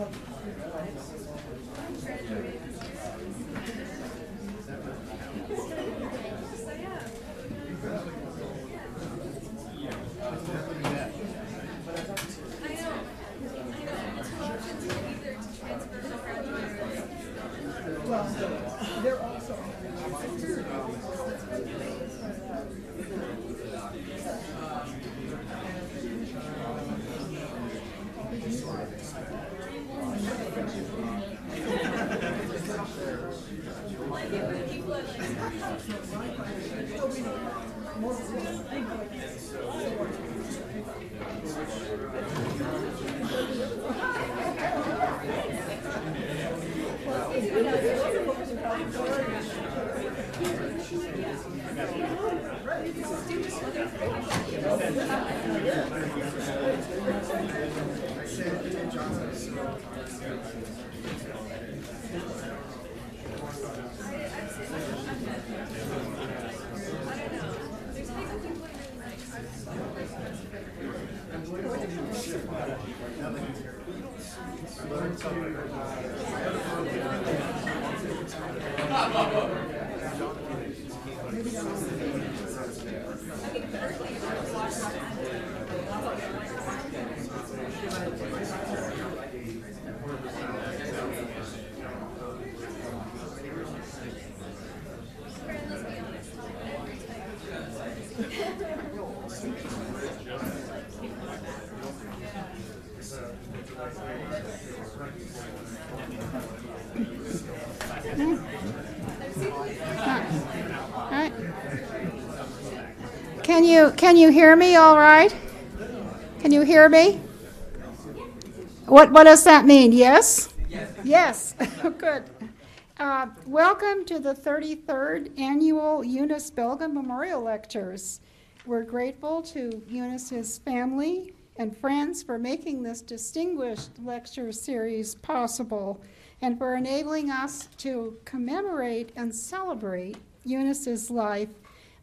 Can you can you hear me all right? Can you hear me? What what does that mean? Yes? Yes. Good. Uh, welcome to the 33rd annual Eunice Belgum Memorial Lectures. We're grateful to Eunice's family and friends for making this distinguished lecture series possible and for enabling us to commemorate and celebrate Eunice's life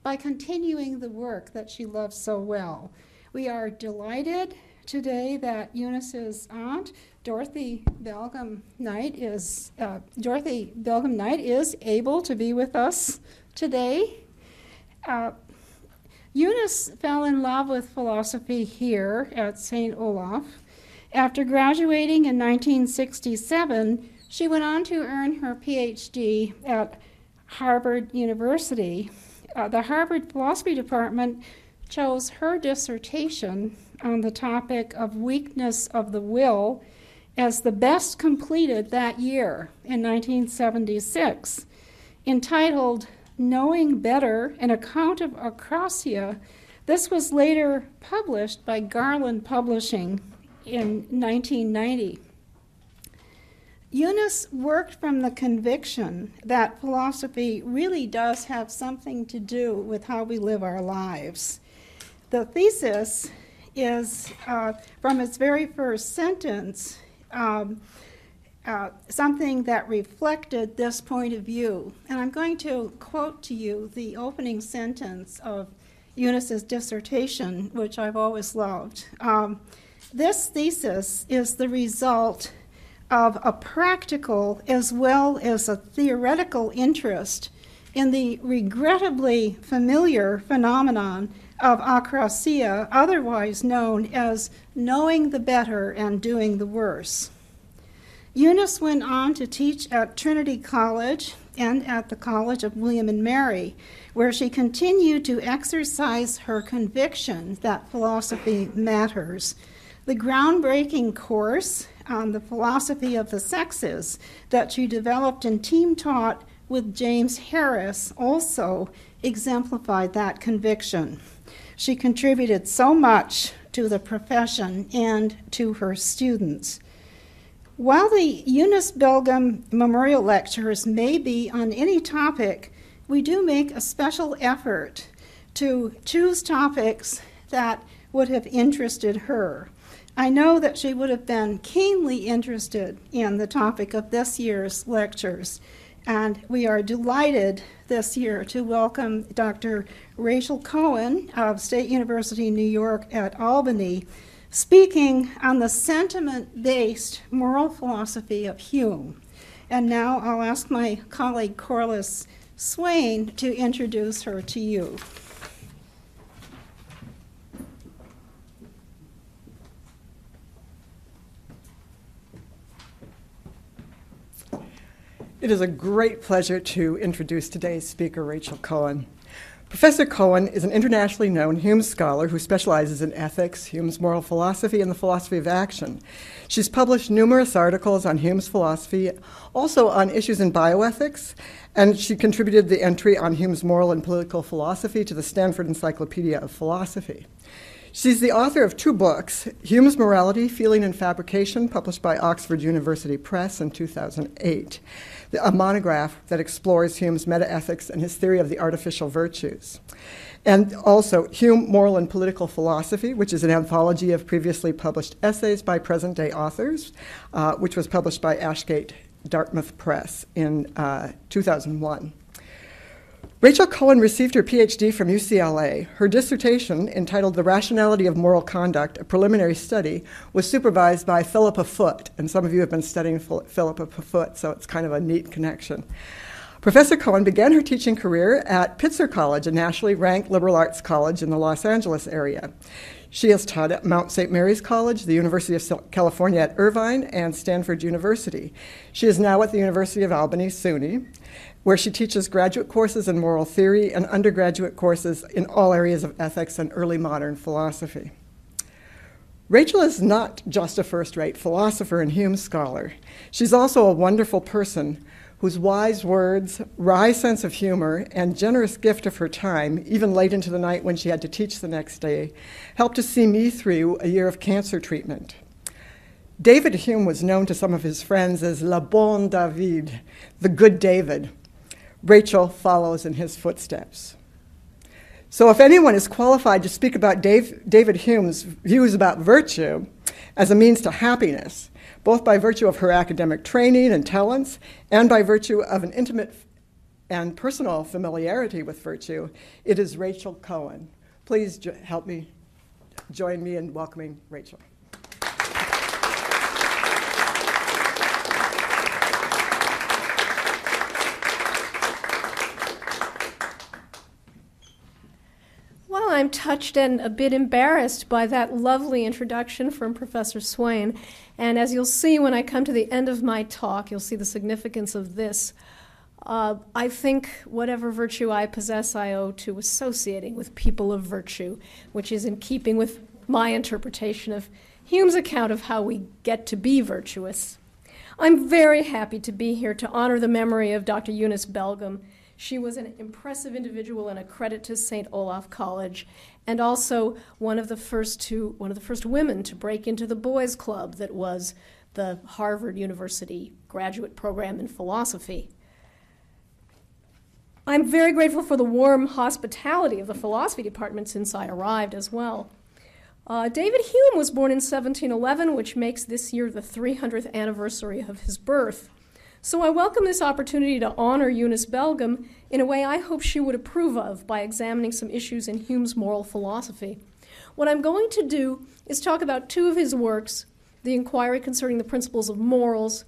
by continuing the work that she loves so well. We are delighted today that Eunice's aunt, Dorothy Belgum Knight, is uh, Dorothy Belgum Knight is able to be with us today. Uh, Eunice fell in love with philosophy here at St. Olaf. After graduating in 1967, she went on to earn her PhD at Harvard University uh, the Harvard Philosophy Department chose her dissertation on the topic of weakness of the will as the best completed that year in 1976, entitled Knowing Better An Account of Acrasia. This was later published by Garland Publishing in 1990. Eunice worked from the conviction that philosophy really does have something to do with how we live our lives. The thesis is, uh, from its very first sentence, um, uh, something that reflected this point of view. And I'm going to quote to you the opening sentence of Eunice's dissertation, which I've always loved. Um, this thesis is the result of a practical as well as a theoretical interest in the regrettably familiar phenomenon of acrasia, otherwise known as knowing the better and doing the worse. Eunice went on to teach at Trinity College and at the College of William and Mary, where she continued to exercise her conviction that philosophy matters. The groundbreaking course on the philosophy of the sexes that she developed and team taught with James Harris also exemplified that conviction. She contributed so much to the profession and to her students. While the Eunice Belgum Memorial Lectures may be on any topic, we do make a special effort to choose topics that would have interested her. I know that she would have been keenly interested in the topic of this year's lectures, and we are delighted this year to welcome Dr. Rachel Cohon of State University New York at Albany, speaking on the sentiment based moral philosophy of Hume. And now I'll ask my colleague Corliss Swain to introduce her to you. It is a great pleasure to introduce today's speaker, Rachel Cohon. Professor Cohon is an internationally known Hume scholar who specializes in ethics, Hume's moral philosophy, and the philosophy of action. She's published numerous articles on Hume's philosophy, also on issues in bioethics, and she contributed the entry on Hume's moral and political philosophy to the Stanford Encyclopedia of Philosophy. She's the author of two books Hume's Morality, Feeling and Fabrication, published by Oxford University Press in 2008, a monograph that explores Hume's metaethics and his theory of the artificial virtues. And also Hume, Moral and Political Philosophy, which is an anthology of previously published essays by present day authors, uh, which was published by Ashgate Dartmouth Press in uh, 2001. Rachel Cohon received her PhD from UCLA. Her dissertation, entitled The Rationality of Moral Conduct, a preliminary study, was supervised by Philippa Foot, and some of you have been studying Philippa Foot, so it's kind of a neat connection. Professor Cohon began her teaching career at Pitzer College, a nationally ranked liberal arts college in the Los Angeles area. She has taught at Mount St. Mary's College, the University of California at Irvine, and Stanford University. She is now at the University of Albany, SUNY, where she teaches graduate courses in moral theory and undergraduate courses in all areas of ethics and early modern philosophy. Rachel is not just a first rate philosopher and Hume scholar. She's also a wonderful person whose wise words, wry sense of humor, and generous gift of her time, even late into the night when she had to teach the next day, helped to see me through a year of cancer treatment. David Hume was known to some of his friends as Le Bon David, the good David, Rachel follows in his footsteps. So, if anyone is qualified to speak about Dave, David Hume's views about virtue as a means to happiness, both by virtue of her academic training and talents and by virtue of an intimate and personal familiarity with virtue, it is Rachel Cohon. Please jo- help me join me in welcoming Rachel. I'm touched and a bit embarrassed by that lovely introduction from Professor Swain. And as you'll see when I come to the end of my talk, you'll see the significance of this. Uh, I think whatever virtue I possess, I owe to associating with people of virtue, which is in keeping with my interpretation of Hume's account of how we get to be virtuous. I'm very happy to be here to honor the memory of Dr. Eunice Belgum she was an impressive individual and a credit to St. Olaf College, and also one of the first to one of the first women to break into the boys' club that was the Harvard University graduate program in philosophy. I'm very grateful for the warm hospitality of the philosophy department since I arrived as well. Uh, David Hume was born in 1711, which makes this year the 300th anniversary of his birth. So I welcome this opportunity to honor Eunice Belgum in a way I hope she would approve of by examining some issues in Hume's moral philosophy. What I'm going to do is talk about two of his works The Enquiry Concerning the Principles of Morals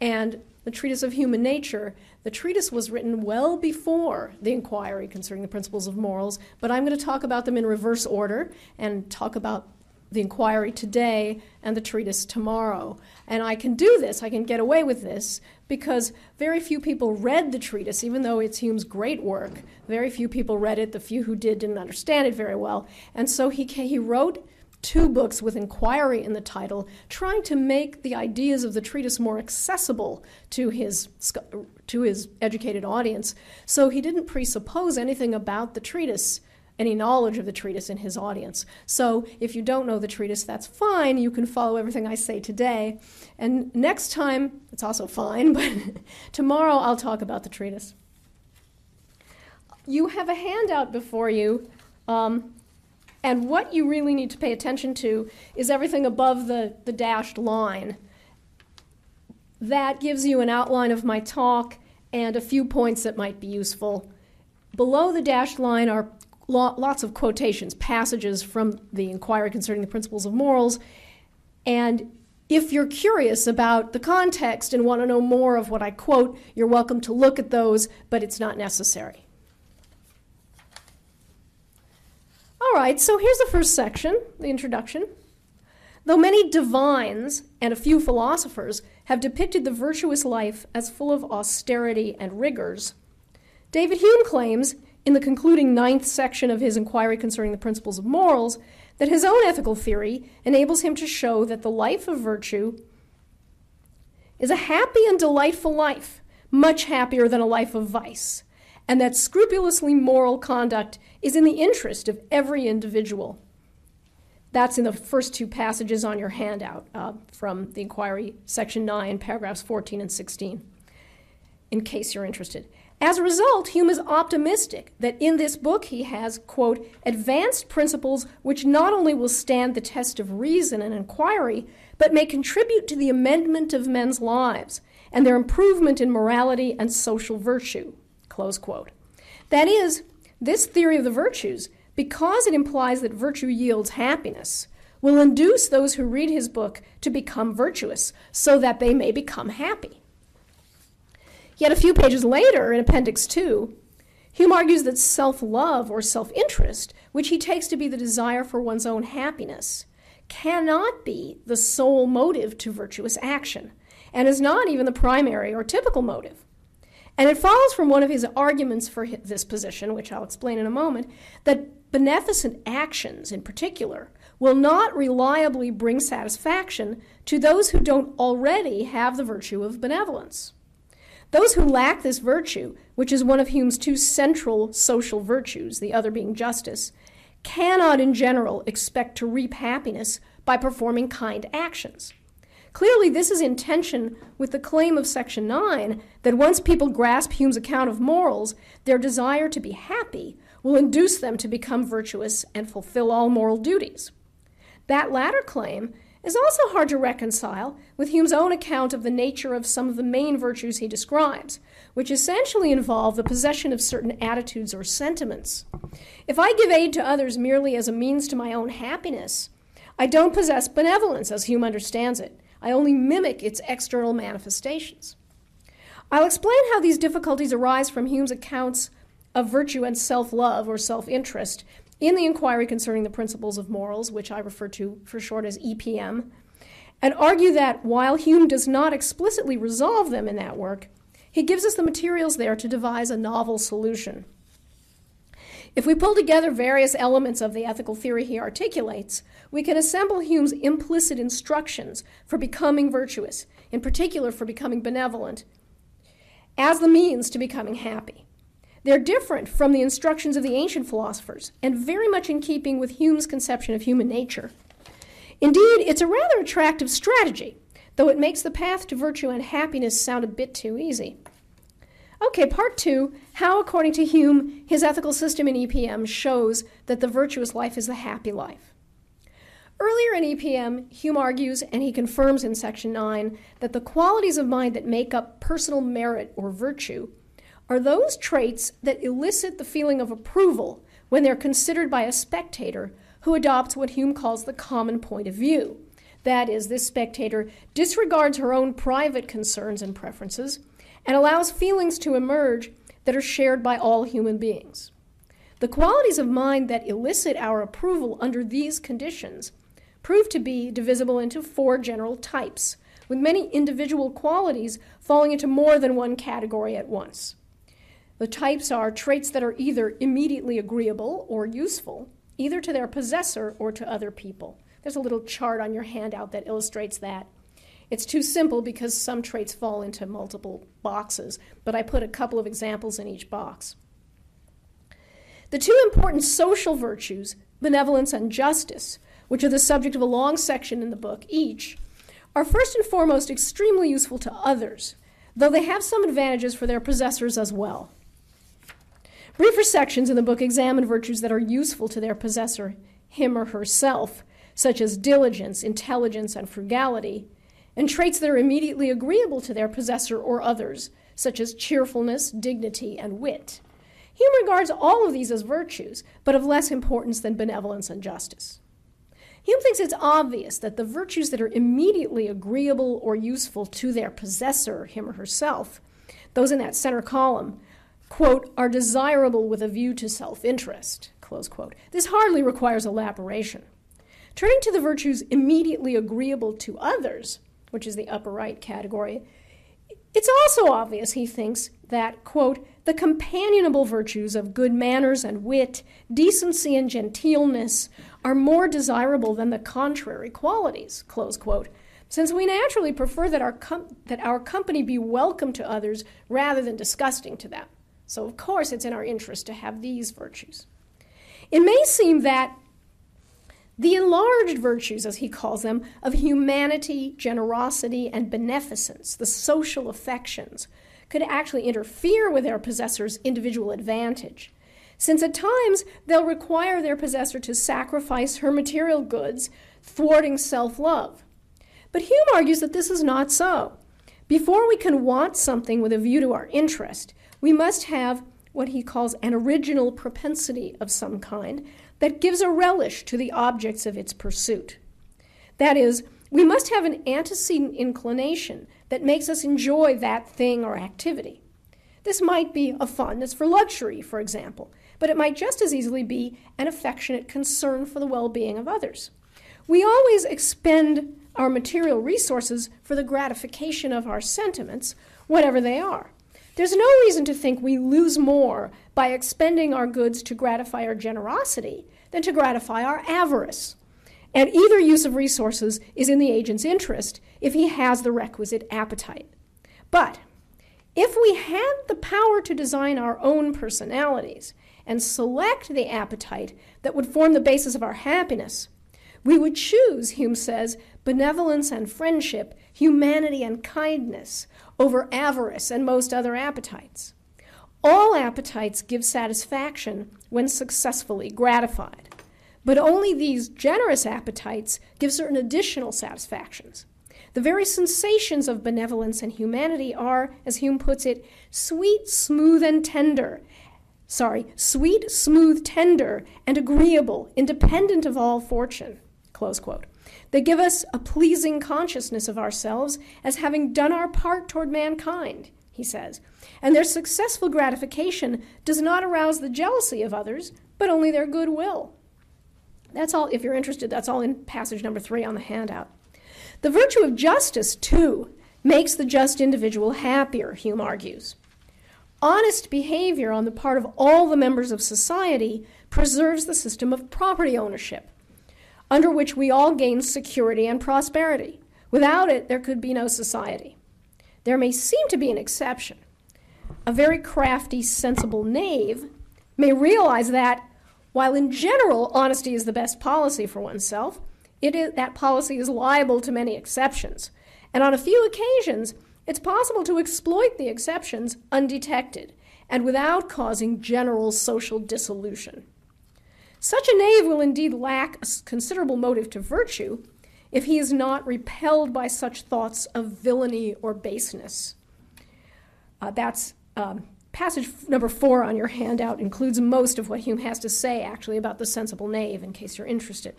and The Treatise of Human Nature. The treatise was written well before The Enquiry Concerning the Principles of Morals, but I'm going to talk about them in reverse order and talk about the inquiry today and the treatise tomorrow. And I can do this, I can get away with this, because very few people read the treatise, even though it's Hume's great work. Very few people read it. The few who did didn't understand it very well. And so he, he wrote two books with inquiry in the title, trying to make the ideas of the treatise more accessible to his, to his educated audience. So he didn't presuppose anything about the treatise any knowledge of the treatise in his audience. So if you don't know the treatise, that's fine. You can follow everything I say today. And next time, it's also fine, but tomorrow I'll talk about the treatise. You have a handout before you. Um, and what you really need to pay attention to is everything above the, the dashed line. That gives you an outline of my talk and a few points that might be useful. Below the dashed line are lo- lots of quotations, passages from the Enquiry Concerning the Principles of Morals. And if you're curious about the context and want to know more of what I quote, you're welcome to look at those, but it's not necessary. All right, so here's the first section, the introduction. Though many divines and a few philosophers have depicted the virtuous life as full of austerity and rigors, David Hume claims, in the concluding ninth section of his inquiry concerning the principles of morals, that his own ethical theory enables him to show that the life of virtue is a happy and delightful life, much happier than a life of vice, and that scrupulously moral conduct is in the interest of every individual. That's in the first two passages on your handout uh, from the inquiry, section 9, paragraphs 14 and 16, in case you're interested. As a result, Hume is optimistic that in this book he has, quote, advanced principles which not only will stand the test of reason and inquiry, but may contribute to the amendment of men's lives and their improvement in morality and social virtue, close quote. That is, this theory of the virtues, because it implies that virtue yields happiness, will induce those who read his book to become virtuous so that they may become happy. Yet a few pages later, in Appendix 2, Hume argues that self love or self interest, which he takes to be the desire for one's own happiness, cannot be the sole motive to virtuous action, and is not even the primary or typical motive. And it follows from one of his arguments for this position, which I'll explain in a moment, that beneficent actions in particular will not reliably bring satisfaction to those who don't already have the virtue of benevolence. Those who lack this virtue, which is one of Hume's two central social virtues, the other being justice, cannot in general expect to reap happiness by performing kind actions. Clearly, this is in tension with the claim of Section 9 that once people grasp Hume's account of morals, their desire to be happy will induce them to become virtuous and fulfill all moral duties. That latter claim is also hard to reconcile with Hume's own account of the nature of some of the main virtues he describes, which essentially involve the possession of certain attitudes or sentiments. If I give aid to others merely as a means to my own happiness, I don't possess benevolence as Hume understands it. I only mimic its external manifestations. I'll explain how these difficulties arise from Hume's accounts of virtue and self love or self interest in the inquiry concerning the principles of morals, which I refer to for short as EPM, and argue that while Hume does not explicitly resolve them in that work, he gives us the materials there to devise a novel solution. If we pull together various elements of the ethical theory he articulates, we can assemble Hume's implicit instructions for becoming virtuous, in particular for becoming benevolent, as the means to becoming happy. They're different from the instructions of the ancient philosophers and very much in keeping with Hume's conception of human nature. Indeed, it's a rather attractive strategy, though it makes the path to virtue and happiness sound a bit too easy. Okay, part two how, according to Hume, his ethical system in EPM shows that the virtuous life is the happy life. Earlier in EPM, Hume argues, and he confirms in section 9, that the qualities of mind that make up personal merit or virtue are those traits that elicit the feeling of approval when they're considered by a spectator who adopts what Hume calls the common point of view. That is, this spectator disregards her own private concerns and preferences and allows feelings to emerge that are shared by all human beings. The qualities of mind that elicit our approval under these conditions prove to be divisible into four general types, with many individual qualities falling into more than one category at once. The types are traits that are either immediately agreeable or useful, either to their possessor or to other people. There's a little chart on your handout that illustrates that. It's too simple because some traits fall into multiple boxes, but I put a couple of examples in each box. The two important social virtues, benevolence and justice, which are the subject of a long section in the book each, are first and foremost extremely useful to others, though they have some advantages for their possessors as well. Briefer sections in the book examine virtues that are useful to their possessor, him or herself, such as diligence, intelligence, and frugality, and traits that are immediately agreeable to their possessor or others, such as cheerfulness, dignity, and wit. Hume regards all of these as virtues, but of less importance than benevolence and justice. Hume thinks it's obvious that the virtues that are immediately agreeable or useful to their possessor, him or herself, those in that center column, quote, are desirable with a view to self interest, close quote. This hardly requires elaboration. Turning to the virtues immediately agreeable to others, which is the upper right category, it's also obvious, he thinks, that, quote, the companionable virtues of good manners and wit, decency and genteelness are more desirable than the contrary qualities, close quote, since we naturally prefer that our, com- that our company be welcome to others rather than disgusting to them. So, of course, it's in our interest to have these virtues. It may seem that the enlarged virtues, as he calls them, of humanity, generosity, and beneficence, the social affections, could actually interfere with their possessor's individual advantage, since at times they'll require their possessor to sacrifice her material goods, thwarting self love. But Hume argues that this is not so. Before we can want something with a view to our interest, we must have what he calls an original propensity of some kind that gives a relish to the objects of its pursuit. That is, we must have an antecedent inclination that makes us enjoy that thing or activity. This might be a fondness for luxury, for example, but it might just as easily be an affectionate concern for the well being of others. We always expend our material resources for the gratification of our sentiments, whatever they are. There's no reason to think we lose more by expending our goods to gratify our generosity than to gratify our avarice. And either use of resources is in the agent's interest if he has the requisite appetite. But if we had the power to design our own personalities and select the appetite that would form the basis of our happiness, we would choose, Hume says, benevolence and friendship, humanity and kindness over avarice and most other appetites. All appetites give satisfaction when successfully gratified, but only these generous appetites give certain additional satisfactions. The very sensations of benevolence and humanity are, as Hume puts it, sweet, smooth, and tender. Sorry, sweet, smooth, tender, and agreeable, independent of all fortune. Close quote. They give us a pleasing consciousness of ourselves as having done our part toward mankind, he says, and their successful gratification does not arouse the jealousy of others, but only their goodwill. That's all, if you're interested, that's all in passage number three on the handout. The virtue of justice, too, makes the just individual happier, Hume argues. Honest behavior on the part of all the members of society preserves the system of property ownership, under which we all gain security and prosperity. Without it, there could be no society. There may seem to be an exception a very crafty, sensible knave may realize that while in general honesty is the best policy for oneself, it is, that policy is liable to many exceptions. And on a few occasions, it's possible to exploit the exceptions undetected and without causing general social dissolution. Such a knave will indeed lack a considerable motive to virtue if he is not repelled by such thoughts of villainy or baseness. Uh, that's um, passage number four on your handout includes most of what Hume has to say, actually, about the sensible knave, in case you're interested.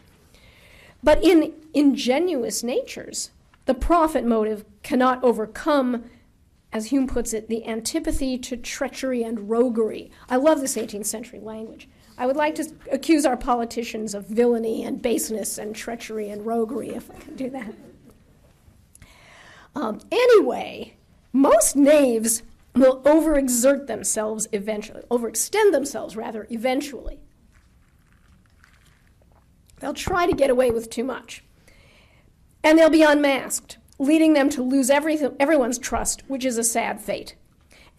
But in ingenuous natures, the profit motive cannot overcome, as Hume puts it, the antipathy to treachery and roguery. I love this 18th century language. I would like to accuse our politicians of villainy and baseness and treachery and roguery, if I can do that. Um, anyway, most knaves will overexert themselves eventually, overextend themselves rather eventually. They'll try to get away with too much. And they'll be unmasked, leading them to lose every, everyone's trust, which is a sad fate.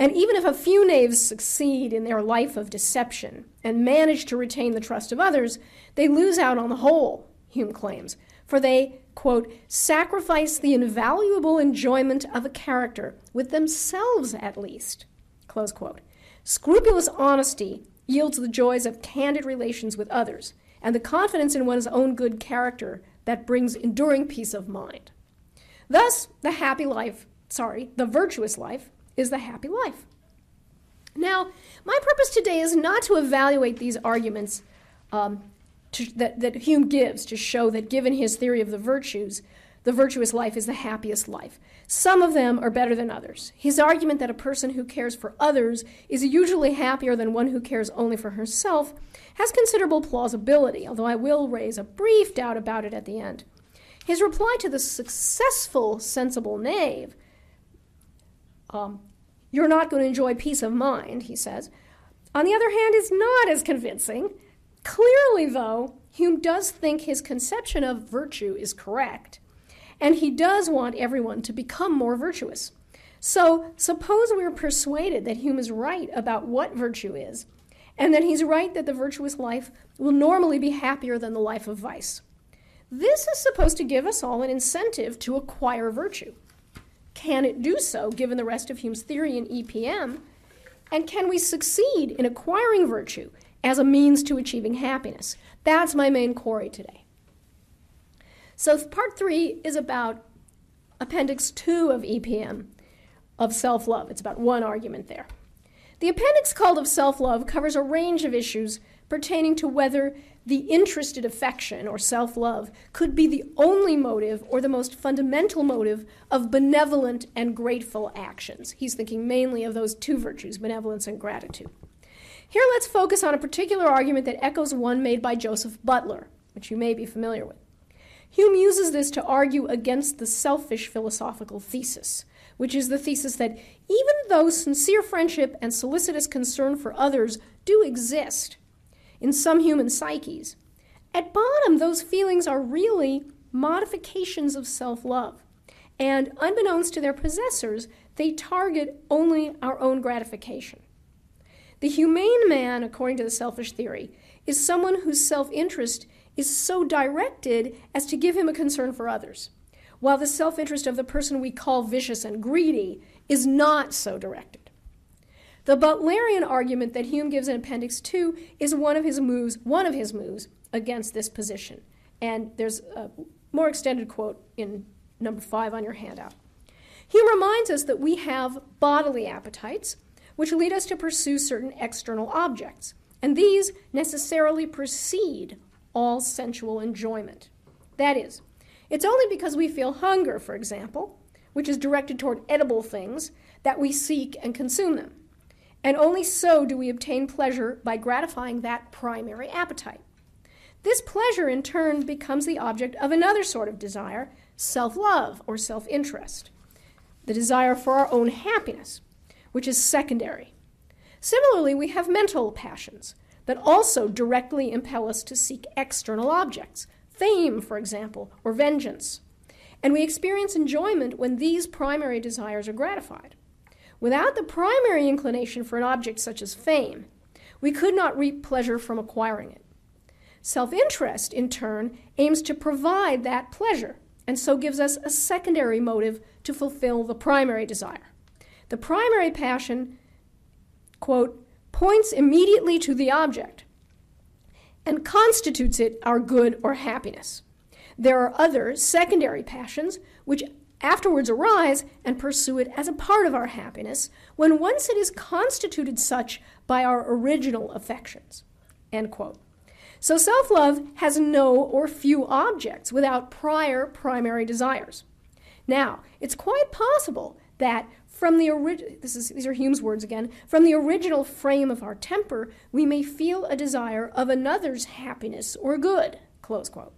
And even if a few knaves succeed in their life of deception and manage to retain the trust of others, they lose out on the whole, Hume claims, for they quote, sacrifice the invaluable enjoyment of a character, with themselves at least, close quote. Scrupulous honesty yields the joys of candid relations with others and the confidence in one's own good character that brings enduring peace of mind. Thus, the happy life, sorry, the virtuous life, is the happy life. Now, my purpose today is not to evaluate these arguments um, to, that, that Hume gives to show that, given his theory of the virtues, the virtuous life is the happiest life. Some of them are better than others. His argument that a person who cares for others is usually happier than one who cares only for herself has considerable plausibility, although I will raise a brief doubt about it at the end. His reply to the successful, sensible knave um, You're not going to enjoy peace of mind, he says, on the other hand, is not as convincing. Clearly, though, Hume does think his conception of virtue is correct, and he does want everyone to become more virtuous. So, suppose we're persuaded that Hume is right about what virtue is, and that he's right that the virtuous life will normally be happier than the life of vice. This is supposed to give us all an incentive to acquire virtue. Can it do so, given the rest of Hume's theory in EPM? And can we succeed in acquiring virtue as a means to achieving happiness? That's my main query today. So, part three is about Appendix 2 of EPM of self love. It's about one argument there. The appendix called of self love covers a range of issues pertaining to whether the interested affection or self love could be the only motive or the most fundamental motive of benevolent and grateful actions. He's thinking mainly of those two virtues, benevolence and gratitude. Here, let's focus on a particular argument that echoes one made by Joseph Butler, which you may be familiar with. Hume uses this to argue against the selfish philosophical thesis, which is the thesis that even though sincere friendship and solicitous concern for others do exist, in some human psyches, at bottom, those feelings are really modifications of self love. And unbeknownst to their possessors, they target only our own gratification. The humane man, according to the selfish theory, is someone whose self interest is so directed as to give him a concern for others, while the self interest of the person we call vicious and greedy is not so directed. The Butlerian argument that Hume gives in Appendix 2 is one of his moves, one of his moves against this position. And there's a more extended quote in number 5 on your handout. Hume reminds us that we have bodily appetites, which lead us to pursue certain external objects, and these necessarily precede all sensual enjoyment. That is, it's only because we feel hunger, for example, which is directed toward edible things, that we seek and consume them and only so do we obtain pleasure by gratifying that primary appetite. This pleasure, in turn, becomes the object of another sort of desire self love or self interest, the desire for our own happiness, which is secondary. Similarly, we have mental passions that also directly impel us to seek external objects, fame, for example, or vengeance. And we experience enjoyment when these primary desires are gratified. Without the primary inclination for an object such as fame, we could not reap pleasure from acquiring it. Self interest, in turn, aims to provide that pleasure, and so gives us a secondary motive to fulfill the primary desire. The primary passion, quote, points immediately to the object and constitutes it our good or happiness. There are other secondary passions which afterwards arise and pursue it as a part of our happiness when once it is constituted such by our original affections. So self love has no or few objects without prior primary desires. Now, it's quite possible that from the original, these are Hume's words again, from the original frame of our temper, we may feel a desire of another's happiness or good. Close quote.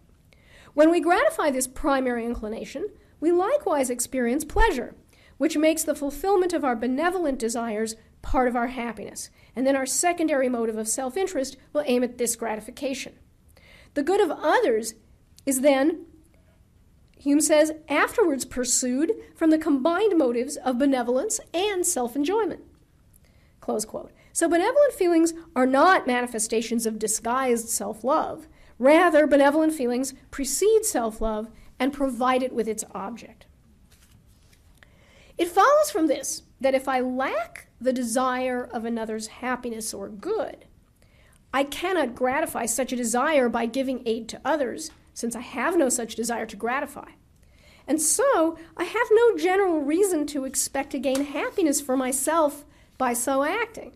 When we gratify this primary inclination, we likewise experience pleasure, which makes the fulfillment of our benevolent desires part of our happiness. And then our secondary motive of self interest will aim at this gratification. The good of others is then, Hume says, afterwards pursued from the combined motives of benevolence and self enjoyment. Close quote. So, benevolent feelings are not manifestations of disguised self love. Rather, benevolent feelings precede self love and provide it with its object. It follows from this that if I lack the desire of another's happiness or good, I cannot gratify such a desire by giving aid to others, since I have no such desire to gratify. And so, I have no general reason to expect to gain happiness for myself by so acting.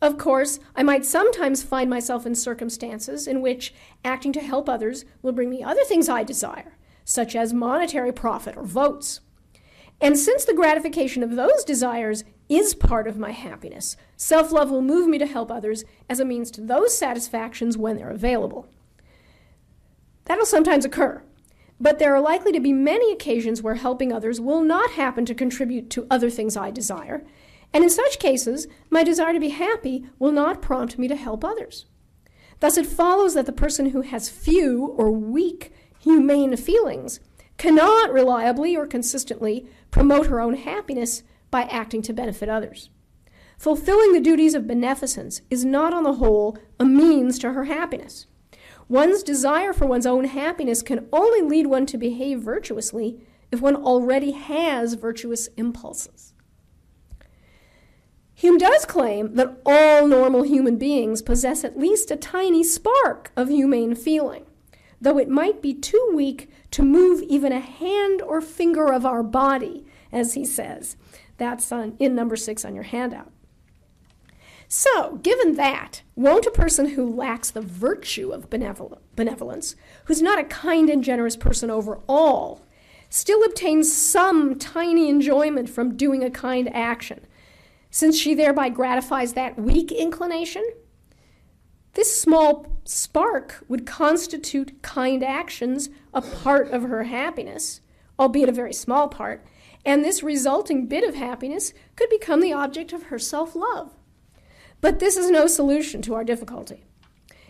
Of course, I might sometimes find myself in circumstances in which acting to help others will bring me other things I desire, such as monetary profit or votes. And since the gratification of those desires is part of my happiness, self love will move me to help others as a means to those satisfactions when they're available. That'll sometimes occur, but there are likely to be many occasions where helping others will not happen to contribute to other things I desire, and in such cases, my desire to be happy will not prompt me to help others. Thus, it follows that the person who has few or weak humane feelings cannot reliably or consistently promote her own happiness by acting to benefit others. Fulfilling the duties of beneficence is not, on the whole, a means to her happiness. One's desire for one's own happiness can only lead one to behave virtuously if one already has virtuous impulses. Hume does claim that all normal human beings possess at least a tiny spark of humane feeling, though it might be too weak to move even a hand or finger of our body, as he says. That's on, in number six on your handout. So, given that, won't a person who lacks the virtue of benevolence, who's not a kind and generous person overall, still obtain some tiny enjoyment from doing a kind action, since she thereby gratifies that weak inclination? This small spark would constitute kind actions a part of her happiness, albeit a very small part, and this resulting bit of happiness could become the object of her self love. But this is no solution to our difficulty.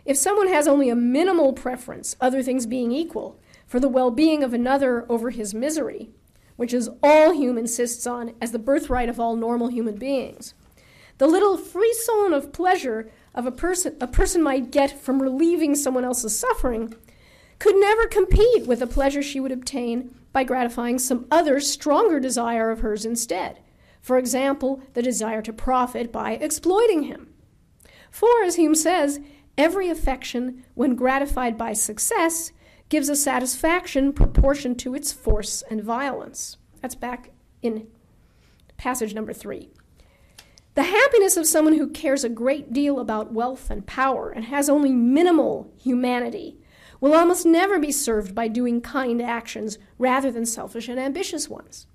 If someone has only a minimal preference, other things being equal, for the well being of another over his misery, which is all Hume insists on as the birthright of all normal human beings, the little frisson of pleasure of a person a person might get from relieving someone else's suffering could never compete with the pleasure she would obtain by gratifying some other stronger desire of hers instead. For example, the desire to profit by exploiting him. For, as Hume says, every affection, when gratified by success, gives a satisfaction proportioned to its force and violence. That's back in passage number three. The happiness of someone who cares a great deal about wealth and power and has only minimal humanity will almost never be served by doing kind actions rather than selfish and ambitious ones.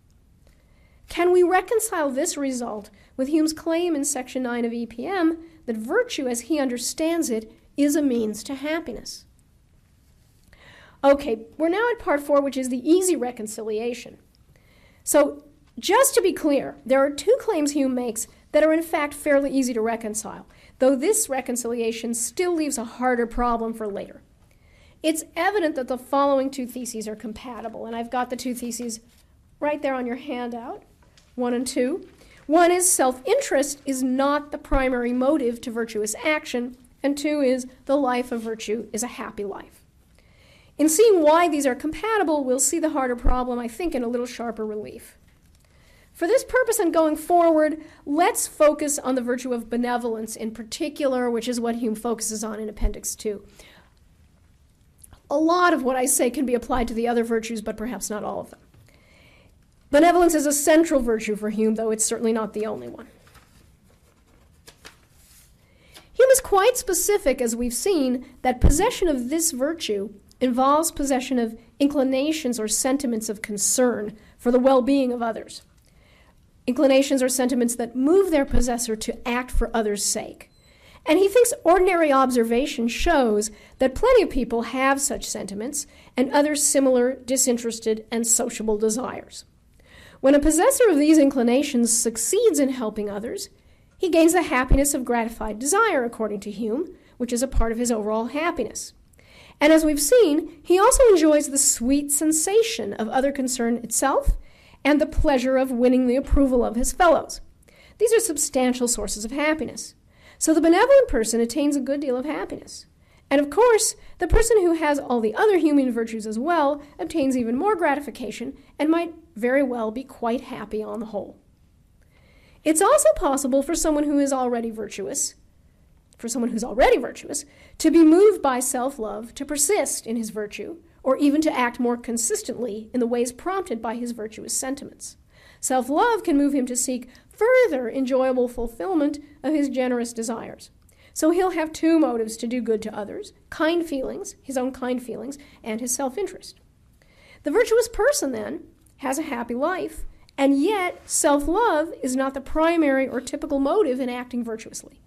Can we reconcile this result with Hume's claim in section 9 of EPM that virtue, as he understands it, is a means to happiness? Okay, we're now at part four, which is the easy reconciliation. So, just to be clear, there are two claims Hume makes that are in fact fairly easy to reconcile, though this reconciliation still leaves a harder problem for later. It's evident that the following two theses are compatible, and I've got the two theses right there on your handout. 1 and 2. One is self interest is not the primary motive to virtuous action, and two is the life of virtue is a happy life. In seeing why these are compatible, we'll see the harder problem, I think, in a little sharper relief. For this purpose and going forward, let's focus on the virtue of benevolence in particular, which is what Hume focuses on in Appendix 2. A lot of what I say can be applied to the other virtues, but perhaps not all of them. Benevolence is a central virtue for Hume, though it's certainly not the only one. Hume is quite specific, as we've seen, that possession of this virtue involves possession of inclinations or sentiments of concern for the well being of others. Inclinations or sentiments that move their possessor to act for others' sake. And he thinks ordinary observation shows that plenty of people have such sentiments and other similar disinterested and sociable desires. When a possessor of these inclinations succeeds in helping others, he gains the happiness of gratified desire, according to Hume, which is a part of his overall happiness. And as we've seen, he also enjoys the sweet sensation of other concern itself and the pleasure of winning the approval of his fellows. These are substantial sources of happiness. So the benevolent person attains a good deal of happiness. And of course, the person who has all the other human virtues as well obtains even more gratification and might very well be quite happy on the whole. It's also possible for someone who is already virtuous, for someone who's already virtuous, to be moved by self love to persist in his virtue, or even to act more consistently in the ways prompted by his virtuous sentiments. Self love can move him to seek further enjoyable fulfillment of his generous desires. So he'll have two motives to do good to others kind feelings, his own kind feelings, and his self interest. The virtuous person, then, has a happy life, and yet self love is not the primary or typical motive in acting virtuously.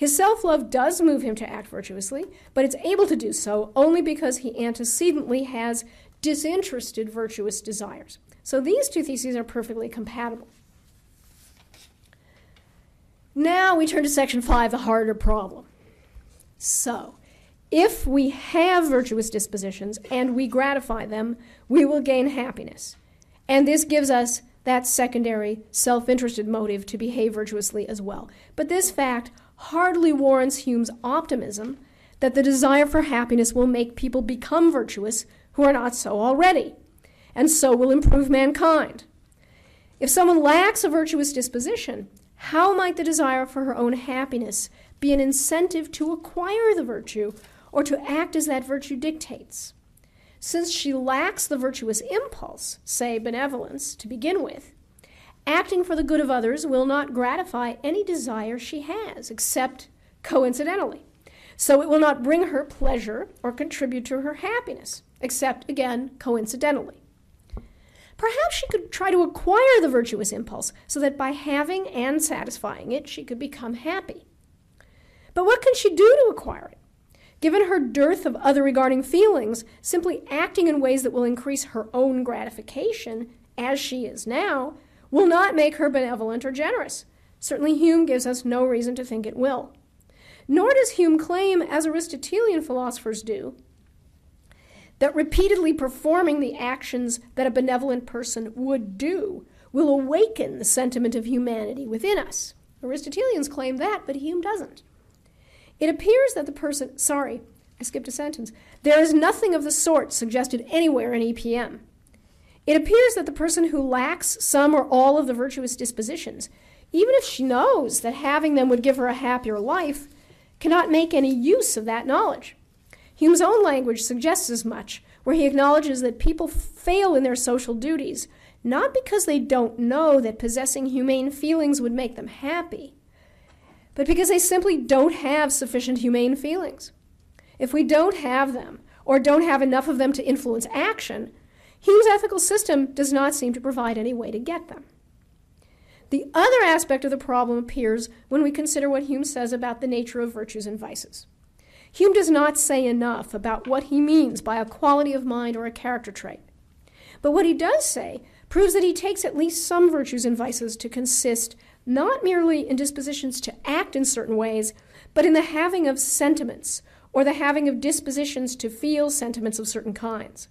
His self love does move him to act virtuously, but it's able to do so only because he antecedently has disinterested virtuous desires. So these two theses are perfectly compatible. Now we turn to section five, the harder problem. So, if we have virtuous dispositions and we gratify them, we will gain happiness. And this gives us that secondary self interested motive to behave virtuously as well. But this fact hardly warrants Hume's optimism that the desire for happiness will make people become virtuous who are not so already, and so will improve mankind. If someone lacks a virtuous disposition, how might the desire for her own happiness be an incentive to acquire the virtue or to act as that virtue dictates? Since she lacks the virtuous impulse, say benevolence, to begin with, acting for the good of others will not gratify any desire she has, except coincidentally. So it will not bring her pleasure or contribute to her happiness, except, again, coincidentally. Perhaps she could try to acquire the virtuous impulse so that by having and satisfying it, she could become happy. But what can she do to acquire it? Given her dearth of other regarding feelings, simply acting in ways that will increase her own gratification, as she is now, will not make her benevolent or generous. Certainly, Hume gives us no reason to think it will. Nor does Hume claim, as Aristotelian philosophers do, that repeatedly performing the actions that a benevolent person would do will awaken the sentiment of humanity within us. Aristotelians claim that, but Hume doesn't. It appears that the person, sorry, I skipped a sentence. There is nothing of the sort suggested anywhere in EPM. It appears that the person who lacks some or all of the virtuous dispositions, even if she knows that having them would give her a happier life, cannot make any use of that knowledge. Hume's own language suggests as much, where he acknowledges that people fail in their social duties, not because they don't know that possessing humane feelings would make them happy, but because they simply don't have sufficient humane feelings. If we don't have them, or don't have enough of them to influence action, Hume's ethical system does not seem to provide any way to get them. The other aspect of the problem appears when we consider what Hume says about the nature of virtues and vices. Hume does not say enough about what he means by a quality of mind or a character trait. But what he does say proves that he takes at least some virtues and vices to consist not merely in dispositions to act in certain ways, but in the having of sentiments or the having of dispositions to feel sentiments of certain kinds.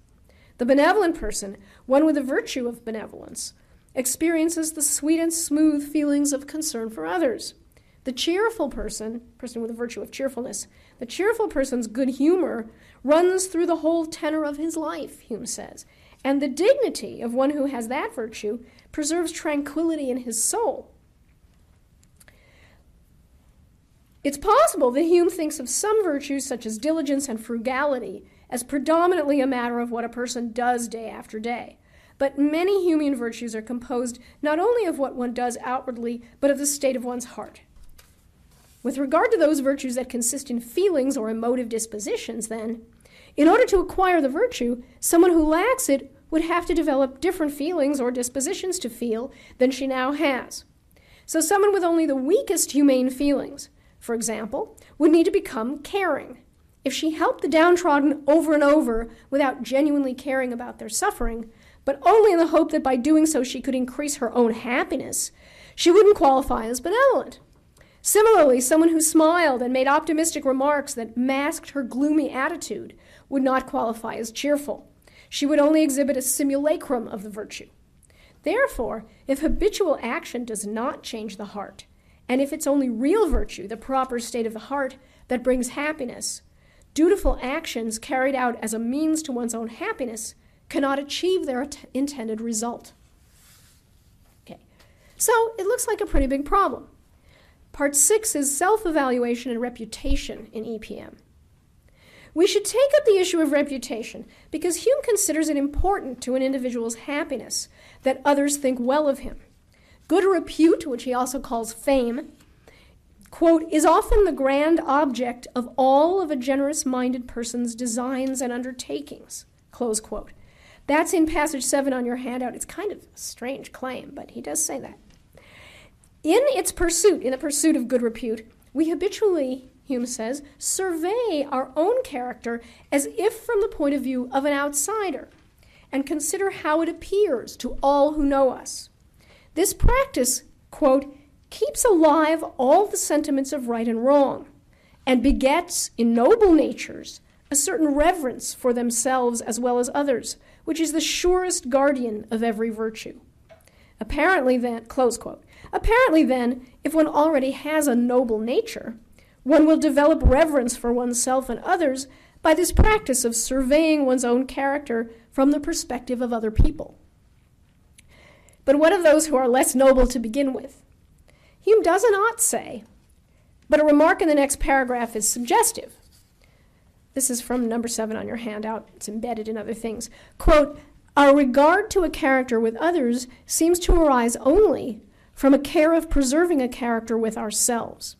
The benevolent person, one with the virtue of benevolence, experiences the sweet and smooth feelings of concern for others. The cheerful person, person with the virtue of cheerfulness, the cheerful person's good humor runs through the whole tenor of his life, Hume says. And the dignity of one who has that virtue preserves tranquility in his soul. It's possible that Hume thinks of some virtues, such as diligence and frugality, as predominantly a matter of what a person does day after day. But many Humean virtues are composed not only of what one does outwardly, but of the state of one's heart. With regard to those virtues that consist in feelings or emotive dispositions, then, in order to acquire the virtue, someone who lacks it would have to develop different feelings or dispositions to feel than she now has. So, someone with only the weakest humane feelings, for example, would need to become caring. If she helped the downtrodden over and over without genuinely caring about their suffering, but only in the hope that by doing so she could increase her own happiness, she wouldn't qualify as benevolent. Similarly, someone who smiled and made optimistic remarks that masked her gloomy attitude would not qualify as cheerful. She would only exhibit a simulacrum of the virtue. Therefore, if habitual action does not change the heart, and if it's only real virtue, the proper state of the heart, that brings happiness, dutiful actions carried out as a means to one's own happiness cannot achieve their t- intended result. Okay, so it looks like a pretty big problem. Part six is self evaluation and reputation in EPM. We should take up the issue of reputation because Hume considers it important to an individual's happiness that others think well of him. Good repute, which he also calls fame, quote, is often the grand object of all of a generous minded person's designs and undertakings, close quote. That's in passage seven on your handout. It's kind of a strange claim, but he does say that. In its pursuit, in the pursuit of good repute, we habitually, Hume says, survey our own character as if from the point of view of an outsider and consider how it appears to all who know us. This practice, quote, keeps alive all the sentiments of right and wrong and begets in noble natures a certain reverence for themselves as well as others, which is the surest guardian of every virtue. Apparently, then, close quote. Apparently, then, if one already has a noble nature, one will develop reverence for oneself and others by this practice of surveying one's own character from the perspective of other people. But what of those who are less noble to begin with? Hume does not say, but a remark in the next paragraph is suggestive. This is from number seven on your handout. It's embedded in other things. Quote, Our regard to a character with others seems to arise only from a care of preserving a character with ourselves.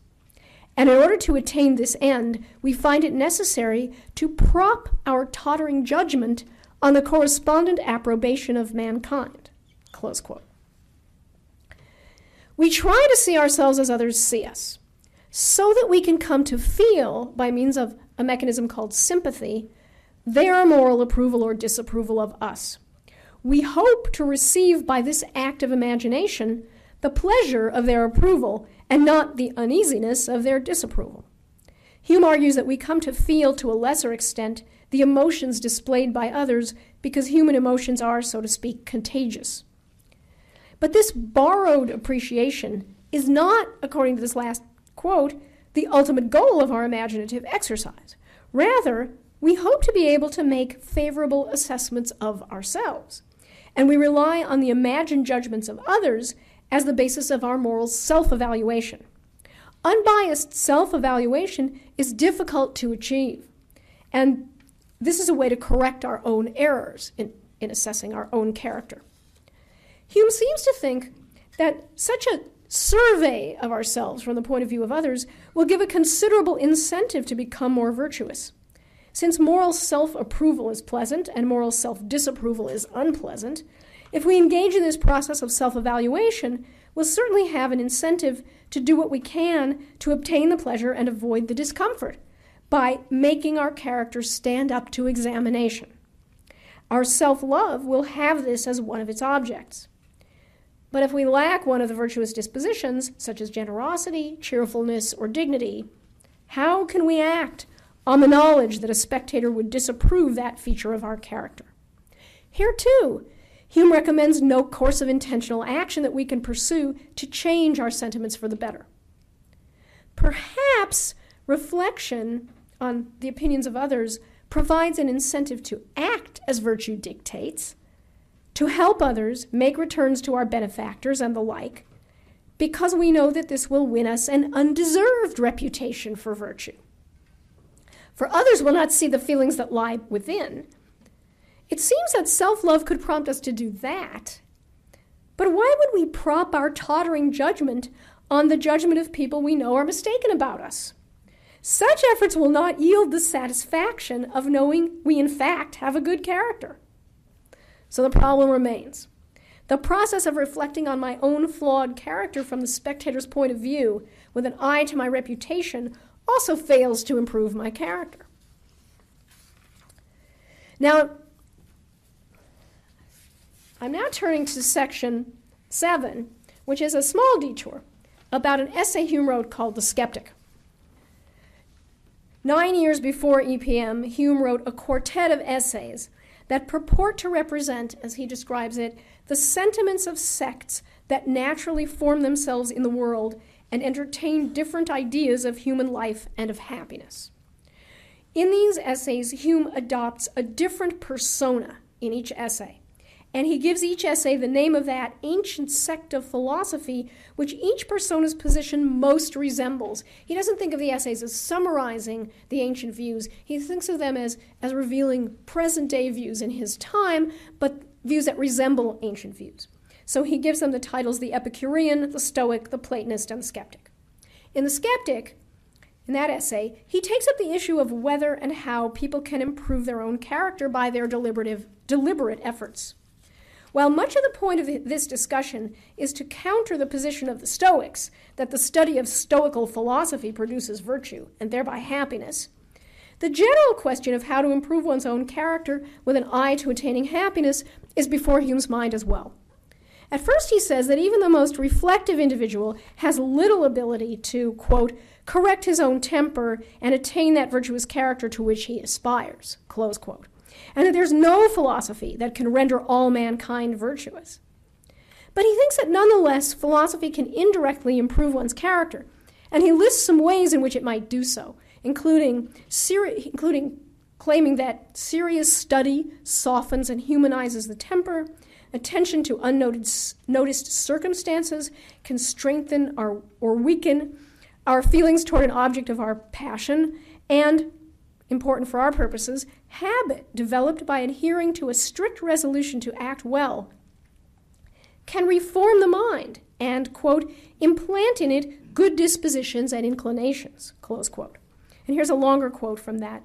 And in order to attain this end, we find it necessary to prop our tottering judgment on the correspondent approbation of mankind. Close quote. We try to see ourselves as others see us, so that we can come to feel, by means of a mechanism called sympathy, their moral approval or disapproval of us. We hope to receive by this act of imagination the pleasure of their approval and not the uneasiness of their disapproval. Hume argues that we come to feel to a lesser extent the emotions displayed by others because human emotions are, so to speak, contagious. But this borrowed appreciation is not, according to this last quote, the ultimate goal of our imaginative exercise. Rather, we hope to be able to make favorable assessments of ourselves, and we rely on the imagined judgments of others as the basis of our moral self evaluation. Unbiased self evaluation is difficult to achieve, and this is a way to correct our own errors in, in assessing our own character. Hume seems to think that such a survey of ourselves from the point of view of others will give a considerable incentive to become more virtuous. Since moral self approval is pleasant and moral self disapproval is unpleasant, if we engage in this process of self evaluation, we'll certainly have an incentive to do what we can to obtain the pleasure and avoid the discomfort by making our character stand up to examination. Our self love will have this as one of its objects. But if we lack one of the virtuous dispositions, such as generosity, cheerfulness, or dignity, how can we act on the knowledge that a spectator would disapprove that feature of our character? Here, too, Hume recommends no course of intentional action that we can pursue to change our sentiments for the better. Perhaps reflection on the opinions of others provides an incentive to act as virtue dictates, to help others make returns to our benefactors and the like, because we know that this will win us an undeserved reputation for virtue. For others will not see the feelings that lie within, it seems that self love could prompt us to do that. But why would we prop our tottering judgment on the judgment of people we know are mistaken about us? Such efforts will not yield the satisfaction of knowing we, in fact, have a good character. So the problem remains. The process of reflecting on my own flawed character from the spectator's point of view, with an eye to my reputation, also fails to improve my character. Now, I'm now turning to section seven, which is a small detour about an essay Hume wrote called The Skeptic. Nine years before EPM, Hume wrote a quartet of essays that purport to represent, as he describes it, the sentiments of sects that naturally form themselves in the world and entertain different ideas of human life and of happiness. In these essays, Hume adopts a different persona in each essay and he gives each essay the name of that ancient sect of philosophy which each persona's position most resembles. He doesn't think of the essays as summarizing the ancient views, he thinks of them as, as revealing present day views in his time, but views that resemble ancient views. So he gives them the titles the Epicurean, the Stoic, the Platonist, and the Skeptic. In the Skeptic, in that essay, he takes up the issue of whether and how people can improve their own character by their deliberative, deliberate efforts. While much of the point of this discussion is to counter the position of the Stoics that the study of Stoical philosophy produces virtue and thereby happiness, the general question of how to improve one's own character with an eye to attaining happiness is before Hume's mind as well. At first, he says that even the most reflective individual has little ability to, quote, correct his own temper and attain that virtuous character to which he aspires, close quote. And that there's no philosophy that can render all mankind virtuous. But he thinks that nonetheless, philosophy can indirectly improve one's character, and he lists some ways in which it might do so, including, seri- including claiming that serious study softens and humanizes the temper, Attention to unnoticed circumstances can strengthen our, or weaken our feelings toward an object of our passion, and, important for our purposes, habit developed by adhering to a strict resolution to act well can reform the mind and, quote, implant in it good dispositions and inclinations, close quote. And here's a longer quote from that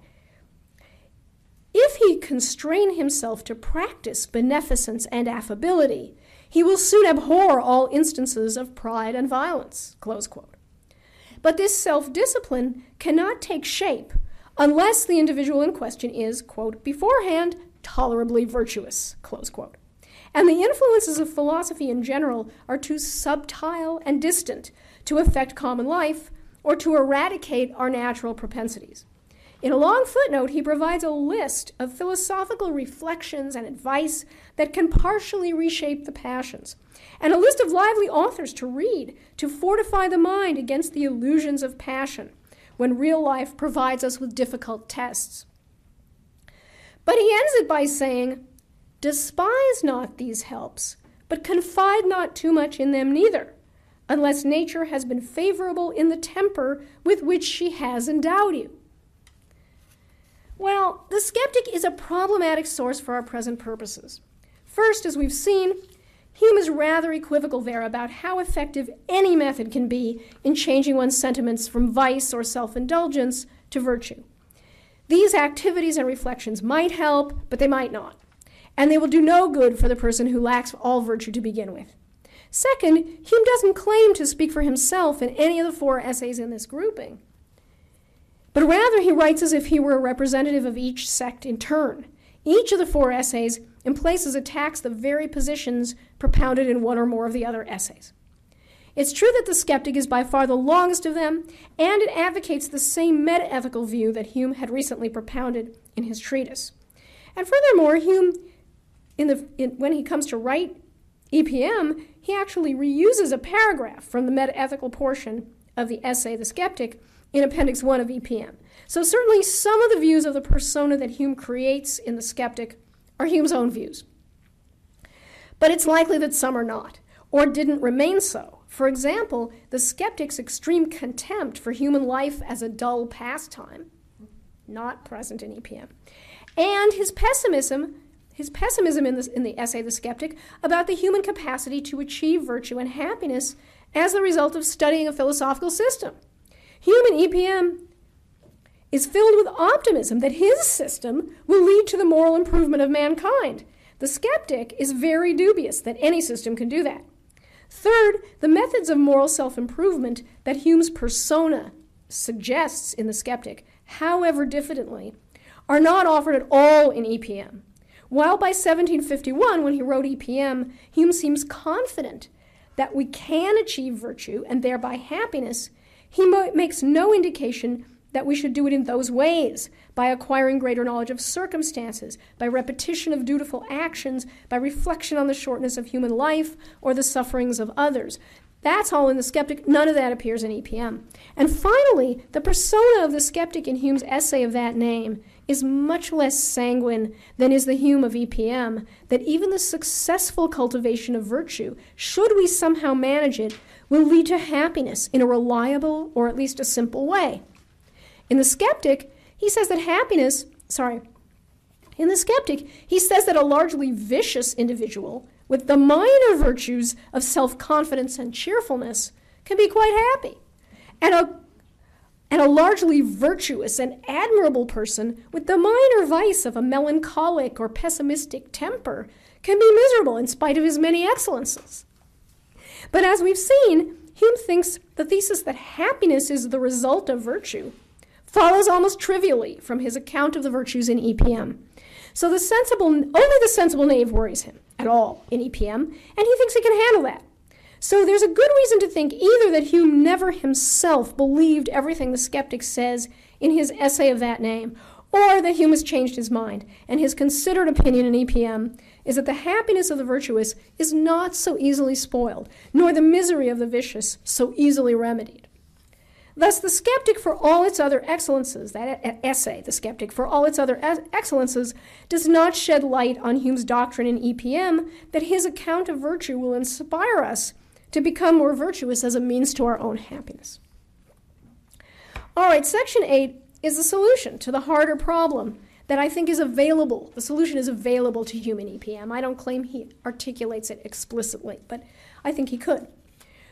if he constrain himself to practice beneficence and affability, he will soon abhor all instances of pride and violence. Close quote. But this self discipline cannot take shape unless the individual in question is, quote, beforehand tolerably virtuous. close quote. And the influences of philosophy in general are too subtile and distant to affect common life or to eradicate our natural propensities. In a long footnote, he provides a list of philosophical reflections and advice that can partially reshape the passions, and a list of lively authors to read to fortify the mind against the illusions of passion when real life provides us with difficult tests. But he ends it by saying, Despise not these helps, but confide not too much in them neither, unless nature has been favorable in the temper with which she has endowed you. Well, the skeptic is a problematic source for our present purposes. First, as we've seen, Hume is rather equivocal there about how effective any method can be in changing one's sentiments from vice or self indulgence to virtue. These activities and reflections might help, but they might not. And they will do no good for the person who lacks all virtue to begin with. Second, Hume doesn't claim to speak for himself in any of the four essays in this grouping but rather he writes as if he were a representative of each sect in turn. Each of the four essays, in places, attacks the very positions propounded in one or more of the other essays. It's true that the skeptic is by far the longest of them, and it advocates the same metaethical view that Hume had recently propounded in his treatise. And furthermore, Hume, in the, in, when he comes to write EPM, he actually reuses a paragraph from the metaethical portion of the essay, The Skeptic, in Appendix 1 of EPM. So, certainly, some of the views of the persona that Hume creates in The Skeptic are Hume's own views. But it's likely that some are not, or didn't remain so. For example, the skeptic's extreme contempt for human life as a dull pastime, not present in EPM, and his pessimism, his pessimism in, this, in the essay The Skeptic about the human capacity to achieve virtue and happiness as the result of studying a philosophical system. Hume in EPM is filled with optimism that his system will lead to the moral improvement of mankind. The skeptic is very dubious that any system can do that. Third, the methods of moral self improvement that Hume's persona suggests in the skeptic, however diffidently, are not offered at all in EPM. While by 1751, when he wrote EPM, Hume seems confident that we can achieve virtue and thereby happiness he mo- makes no indication that we should do it in those ways by acquiring greater knowledge of circumstances, by repetition of dutiful actions, by reflection on the shortness of human life or the sufferings of others. That's all in the skeptic. None of that appears in EPM. And finally, the persona of the skeptic in Hume's essay of that name is much less sanguine than is the Hume of EPM, that even the successful cultivation of virtue, should we somehow manage it, will lead to happiness in a reliable or at least a simple way. In The Skeptic, he says that happiness, sorry, In The Skeptic, he says that a largely vicious individual with the minor virtues of self confidence and cheerfulness can be quite happy. And a, and a largely virtuous and admirable person with the minor vice of a melancholic or pessimistic temper can be miserable in spite of his many excellences. But as we've seen, Hume thinks the thesis that happiness is the result of virtue follows almost trivially from his account of the virtues in EPM. So the sensible, only the sensible knave worries him at all in EPM, and he thinks he can handle that. So there's a good reason to think either that Hume never himself believed everything the skeptic says in his essay of that name, or that Hume has changed his mind, and his considered opinion in EPM is that the happiness of the virtuous is not so easily spoiled, nor the misery of the vicious so easily remedied. Thus, the skeptic, for all its other excellences, that essay, the skeptic, for all its other excellences, does not shed light on Hume's doctrine in EPM that his account of virtue will inspire us to become more virtuous as a means to our own happiness. All right, section 8 is the solution to the harder problem that I think is available. The solution is available to Hume in EPM. I don't claim he articulates it explicitly, but I think he could.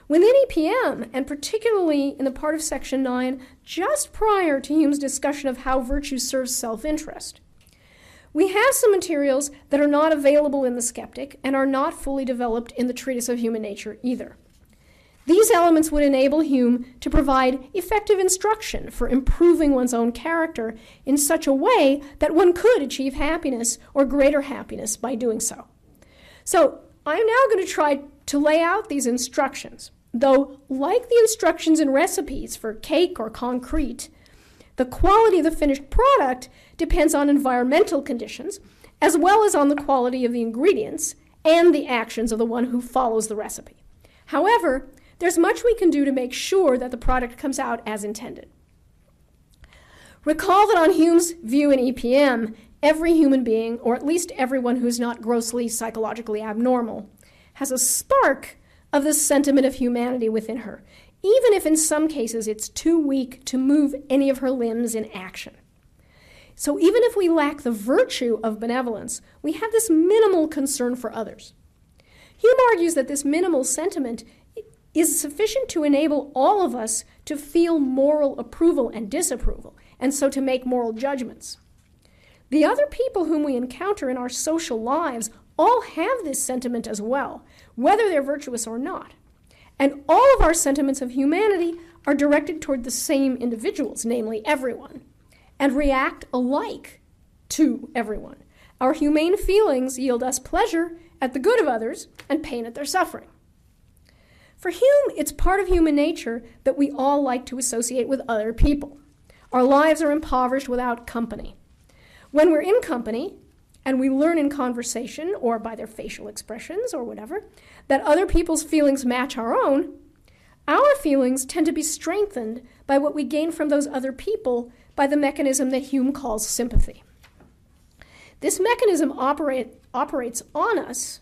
Within EPM, and particularly in the part of Section 9 just prior to Hume's discussion of how virtue serves self interest, we have some materials that are not available in The Skeptic and are not fully developed in the Treatise of Human Nature either. These elements would enable Hume to provide effective instruction for improving one's own character in such a way that one could achieve happiness or greater happiness by doing so. So, I'm now going to try to lay out these instructions, though, like the instructions in recipes for cake or concrete, the quality of the finished product depends on environmental conditions as well as on the quality of the ingredients and the actions of the one who follows the recipe. However, there's much we can do to make sure that the product comes out as intended. Recall that on Hume's view in EPM, every human being, or at least everyone who's not grossly psychologically abnormal, has a spark of the sentiment of humanity within her, even if in some cases it's too weak to move any of her limbs in action. So even if we lack the virtue of benevolence, we have this minimal concern for others. Hume argues that this minimal sentiment is sufficient to enable all of us to feel moral approval and disapproval, and so to make moral judgments. The other people whom we encounter in our social lives all have this sentiment as well, whether they're virtuous or not. And all of our sentiments of humanity are directed toward the same individuals, namely everyone, and react alike to everyone. Our humane feelings yield us pleasure at the good of others and pain at their suffering. For Hume, it's part of human nature that we all like to associate with other people. Our lives are impoverished without company. When we're in company, and we learn in conversation or by their facial expressions or whatever that other people's feelings match our own, our feelings tend to be strengthened by what we gain from those other people by the mechanism that Hume calls sympathy. This mechanism operate, operates on us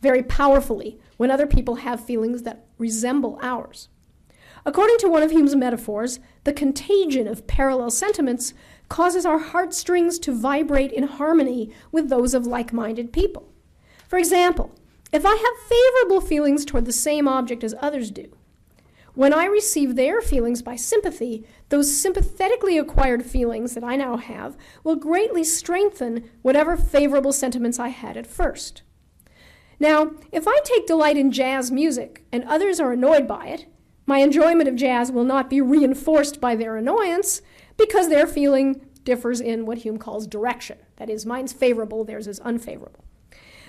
very powerfully when other people have feelings that resemble ours. According to one of Hume's metaphors, the contagion of parallel sentiments causes our heartstrings to vibrate in harmony with those of like minded people. For example, if I have favorable feelings toward the same object as others do, when I receive their feelings by sympathy, those sympathetically acquired feelings that I now have will greatly strengthen whatever favorable sentiments I had at first. Now, if I take delight in jazz music and others are annoyed by it, my enjoyment of jazz will not be reinforced by their annoyance because their feeling differs in what Hume calls direction. That is, mine's favorable, theirs is unfavorable.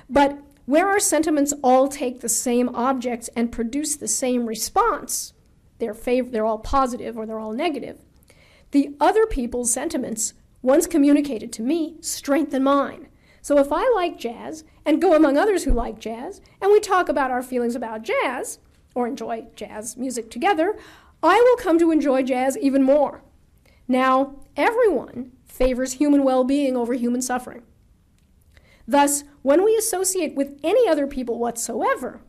But where our sentiments all take the same objects and produce the same response, they're, fav- they're all positive or they're all negative, the other people's sentiments, once communicated to me, strengthen mine. So if I like jazz and go among others who like jazz, and we talk about our feelings about jazz, or enjoy jazz music together, I will come to enjoy jazz even more. Now, everyone favors human well being over human suffering. Thus, when we associate with any other people whatsoever,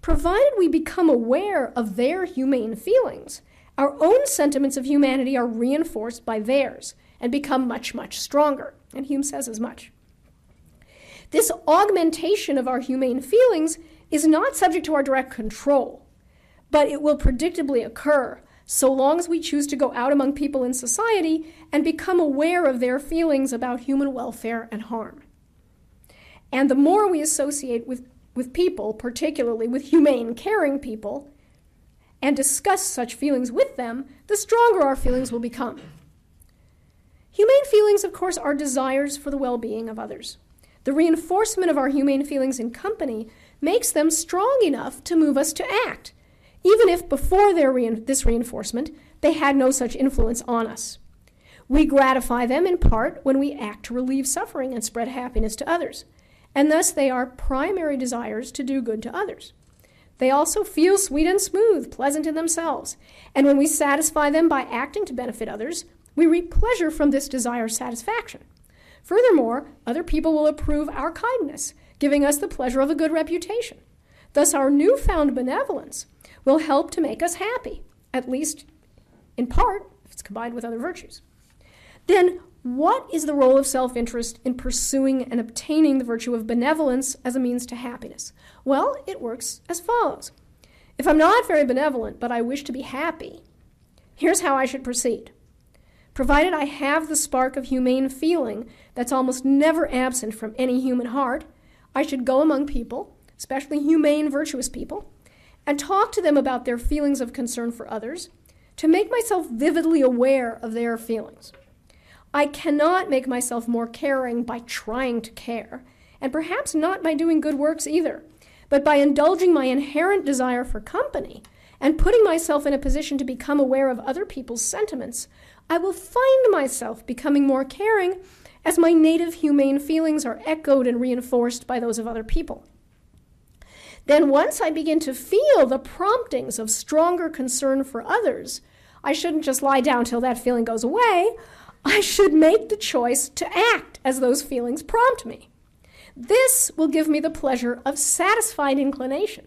provided we become aware of their humane feelings, our own sentiments of humanity are reinforced by theirs and become much, much stronger. and Hume says as much. This augmentation of our humane feelings is not subject to our direct control, but it will predictably occur so long as we choose to go out among people in society and become aware of their feelings about human welfare and harm. And the more we associate with, with people, particularly with humane, caring people, and discuss such feelings with them, the stronger our feelings will become. Humane feelings, of course, are desires for the well being of others. The reinforcement of our humane feelings in company makes them strong enough to move us to act, even if before rein- this reinforcement they had no such influence on us. We gratify them in part when we act to relieve suffering and spread happiness to others, and thus they are primary desires to do good to others. They also feel sweet and smooth, pleasant in themselves, and when we satisfy them by acting to benefit others, we reap pleasure from this desire satisfaction. Furthermore, other people will approve our kindness, giving us the pleasure of a good reputation. Thus, our newfound benevolence will help to make us happy, at least in part, if it's combined with other virtues. Then, what is the role of self interest in pursuing and obtaining the virtue of benevolence as a means to happiness? Well, it works as follows If I'm not very benevolent, but I wish to be happy, here's how I should proceed. Provided I have the spark of humane feeling that's almost never absent from any human heart, I should go among people, especially humane, virtuous people, and talk to them about their feelings of concern for others to make myself vividly aware of their feelings. I cannot make myself more caring by trying to care, and perhaps not by doing good works either, but by indulging my inherent desire for company and putting myself in a position to become aware of other people's sentiments, I will find myself becoming more caring as my native humane feelings are echoed and reinforced by those of other people. Then, once I begin to feel the promptings of stronger concern for others, I shouldn't just lie down till that feeling goes away. I should make the choice to act as those feelings prompt me. This will give me the pleasure of satisfied inclination,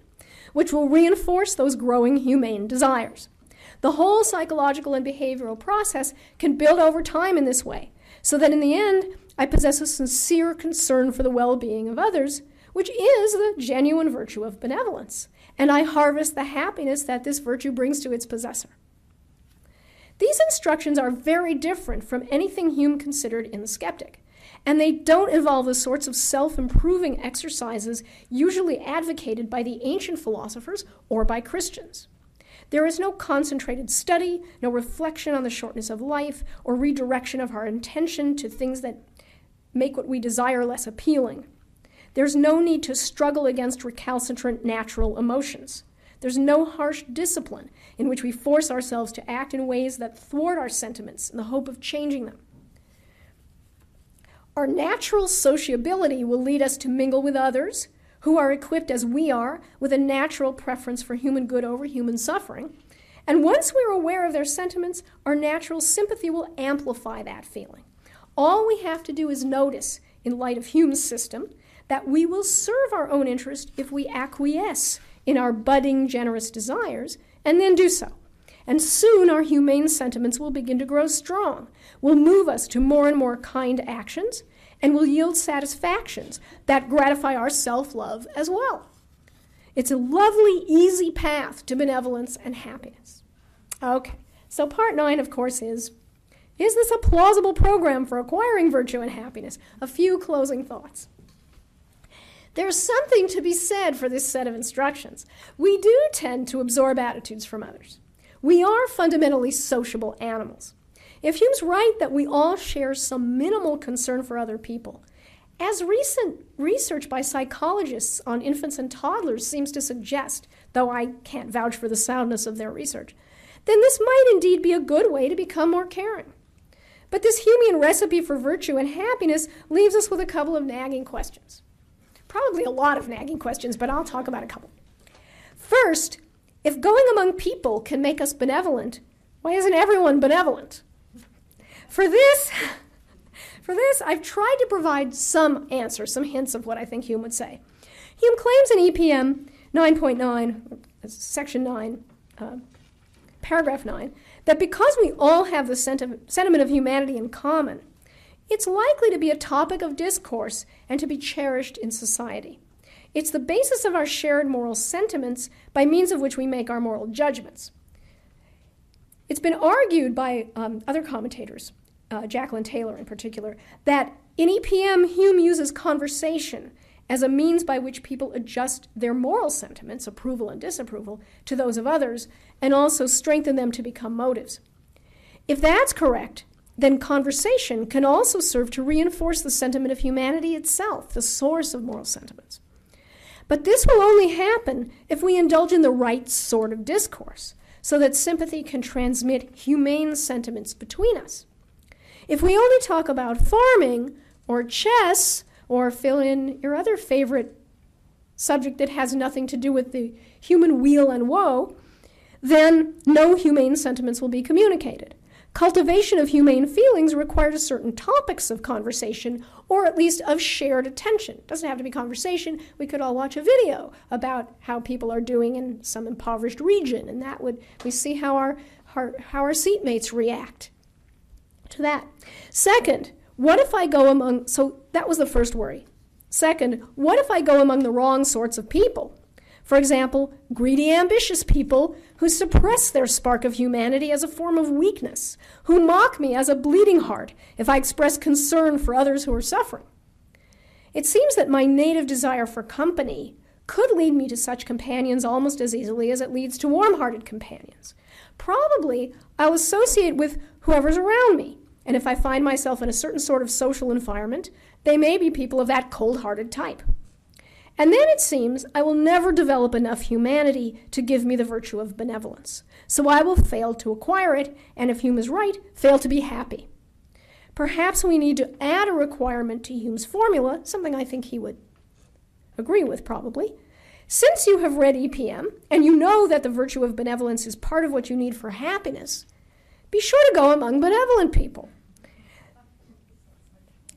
which will reinforce those growing humane desires. The whole psychological and behavioral process can build over time in this way, so that in the end, I possess a sincere concern for the well being of others, which is the genuine virtue of benevolence, and I harvest the happiness that this virtue brings to its possessor. These instructions are very different from anything Hume considered in The Skeptic, and they don't involve the sorts of self improving exercises usually advocated by the ancient philosophers or by Christians. There is no concentrated study, no reflection on the shortness of life, or redirection of our intention to things that make what we desire less appealing. There's no need to struggle against recalcitrant natural emotions. There's no harsh discipline in which we force ourselves to act in ways that thwart our sentiments in the hope of changing them. Our natural sociability will lead us to mingle with others who are equipped as we are with a natural preference for human good over human suffering. And once we're aware of their sentiments, our natural sympathy will amplify that feeling. All we have to do is notice, in light of Hume's system, that we will serve our own interest if we acquiesce in our budding, generous desires, and then do so. And soon our humane sentiments will begin to grow strong, will move us to more and more kind actions, and will yield satisfactions that gratify our self love as well. It's a lovely, easy path to benevolence and happiness. Okay, so part nine, of course, is Is this a plausible program for acquiring virtue and happiness? A few closing thoughts. There's something to be said for this set of instructions. We do tend to absorb attitudes from others. We are fundamentally sociable animals. If Hume's right that we all share some minimal concern for other people, as recent research by psychologists on infants and toddlers seems to suggest, though I can't vouch for the soundness of their research, then this might indeed be a good way to become more caring. But this Humean recipe for virtue and happiness leaves us with a couple of nagging questions. Probably a lot of nagging questions, but I'll talk about a couple. First, if going among people can make us benevolent, why isn't everyone benevolent? For this, for this, I've tried to provide some answers, some hints of what I think Hume would say. Hume claims in EPM 9.9, section 9, uh, paragraph 9, that because we all have the senti- sentiment of humanity in common, it's likely to be a topic of discourse and to be cherished in society. It's the basis of our shared moral sentiments by means of which we make our moral judgments. It's been argued by um, other commentators, uh, Jacqueline Taylor in particular, that in EPM, Hume uses conversation as a means by which people adjust their moral sentiments, approval and disapproval, to those of others, and also strengthen them to become motives. If that's correct, then conversation can also serve to reinforce the sentiment of humanity itself, the source of moral sentiments. But this will only happen if we indulge in the right sort of discourse, so that sympathy can transmit humane sentiments between us. If we only talk about farming or chess or fill in your other favorite subject that has nothing to do with the human weal and woe, then no humane sentiments will be communicated. Cultivation of humane feelings requires certain topics of conversation, or at least of shared attention. It doesn't have to be conversation. We could all watch a video about how people are doing in some impoverished region, and that would we see how our, our how our seatmates react to that. Second, what if I go among, so that was the first worry. Second, what if I go among the wrong sorts of people? For example, greedy, ambitious people who suppress their spark of humanity as a form of weakness, who mock me as a bleeding heart if I express concern for others who are suffering. It seems that my native desire for company could lead me to such companions almost as easily as it leads to warm hearted companions. Probably I'll associate with whoever's around me, and if I find myself in a certain sort of social environment, they may be people of that cold hearted type. And then it seems I will never develop enough humanity to give me the virtue of benevolence. So I will fail to acquire it, and if Hume is right, fail to be happy. Perhaps we need to add a requirement to Hume's formula, something I think he would agree with probably. Since you have read EPM and you know that the virtue of benevolence is part of what you need for happiness, be sure to go among benevolent people.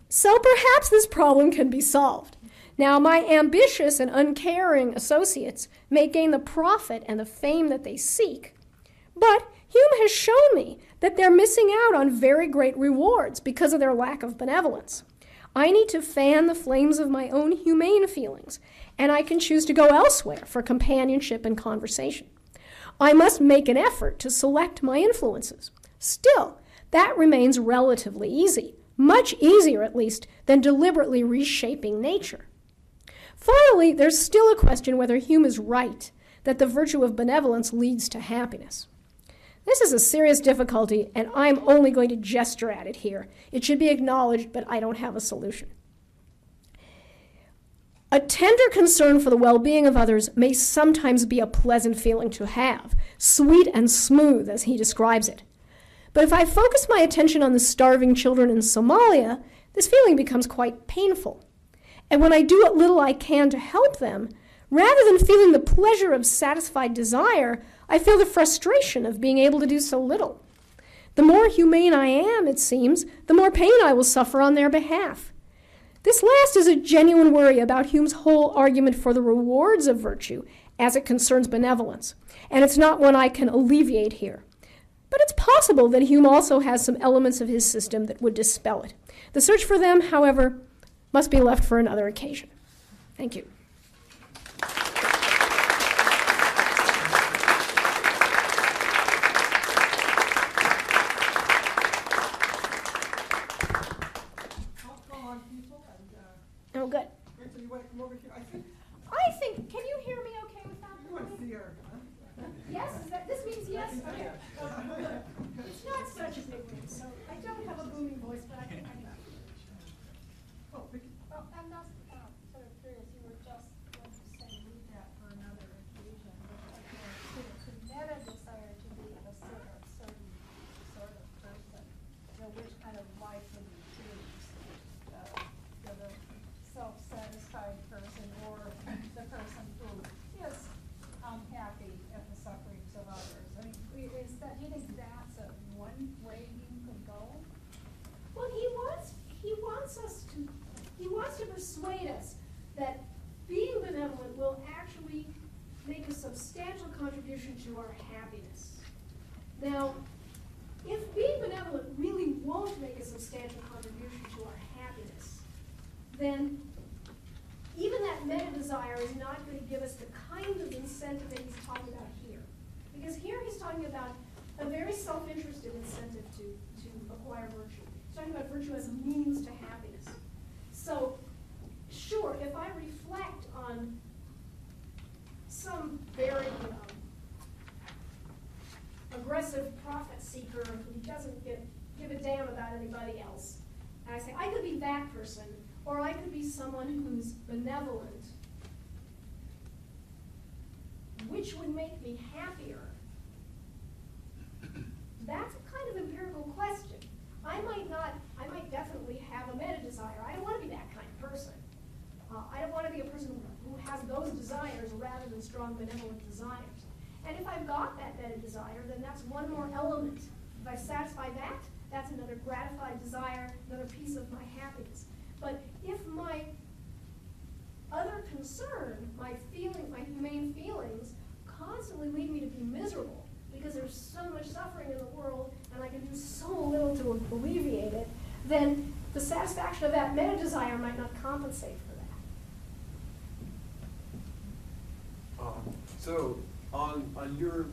So perhaps this problem can be solved. Now, my ambitious and uncaring associates may gain the profit and the fame that they seek, but Hume has shown me that they're missing out on very great rewards because of their lack of benevolence. I need to fan the flames of my own humane feelings, and I can choose to go elsewhere for companionship and conversation. I must make an effort to select my influences. Still, that remains relatively easy, much easier at least than deliberately reshaping nature. Finally, there's still a question whether Hume is right that the virtue of benevolence leads to happiness. This is a serious difficulty, and I'm only going to gesture at it here. It should be acknowledged, but I don't have a solution. A tender concern for the well being of others may sometimes be a pleasant feeling to have, sweet and smooth, as he describes it. But if I focus my attention on the starving children in Somalia, this feeling becomes quite painful. And when I do what little I can to help them, rather than feeling the pleasure of satisfied desire, I feel the frustration of being able to do so little. The more humane I am, it seems, the more pain I will suffer on their behalf. This last is a genuine worry about Hume's whole argument for the rewards of virtue as it concerns benevolence, and it's not one I can alleviate here. But it's possible that Hume also has some elements of his system that would dispel it. The search for them, however, must be left for another occasion. Thank you. Uh, oh, good. Rachel, you want to come over here? I think I think, can you hear me okay without you want to see her. Yes, is that, this means yes? Okay. It's not such a big deal, so I don't have a booming voice, but I think I can. Oh, Vicky. Well, I'm not, uh, sort of curious, you were just going to say leave that for another occasion, but like, you know, could meta desire to be a certain, certain sort of person, you know, which kind of life would you choose? Uh, you know, the self-satisfied person or the person who is unhappy at the sufferings of others? I mean, i- is that, do you think that's a one way you could go? Well, he wants, he wants us to, he wants to persuade us that being benevolent will actually make a substantial contribution to our happiness. Now, if being benevolent really won't make a substantial contribution to our happiness, then even that meta desire is not going to give us the kind of incentive that he's talking about here. Because here he's talking about a very self-interested incentive to, to acquire virtue. He's talking about virtue as a means to happiness. So, sure, if I reflect on some very um, aggressive profit seeker who doesn't give, give a damn about anybody else. And I say, I could be that person, or I could be someone who's benevolent. Which would make me happier? That's a kind of empirical question. I might not, I might definitely have a meta desire. I don't want to be that kind of person. Uh, I don't want to be a person who, has those desires rather than strong benevolent desires. And if I've got that meta desire, then that's one more element. If I satisfy that, that's another gratified desire, another piece of my happiness. But if my other concern, my feeling, my humane feelings, constantly lead me to be miserable because there's so much suffering in the world and I can do so little to alleviate it, then the satisfaction of that meta desire might not compensate for that. Um, so on on your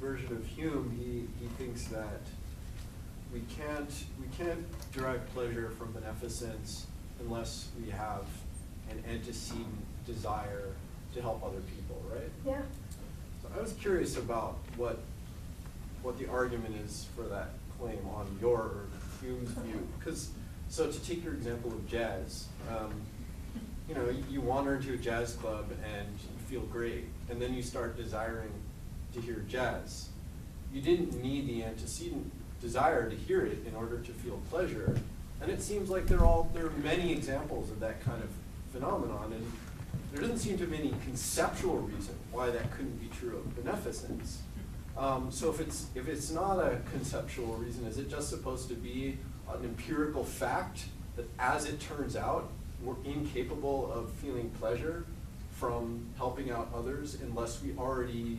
version of Hume, he, he thinks that we can't we can't derive pleasure from beneficence unless we have an antecedent desire to help other people, right? Yeah? So I was curious about what what the argument is for that claim on your or Hume's view, because so to take your example of jazz, um, you know, you, wander into a jazz club and you feel great, and then you start desiring to hear jazz. You didn't need the antecedent desire to hear it in order to feel pleasure, and it seems like there all there are many examples of that kind of phenomenon, and there doesn't seem to be any conceptual reason why that couldn't be true of beneficence. Um, so if it's if it's not a conceptual reason, is it just supposed to be an empirical fact that, as it turns out, we're incapable of feeling pleasure from helping out others unless we already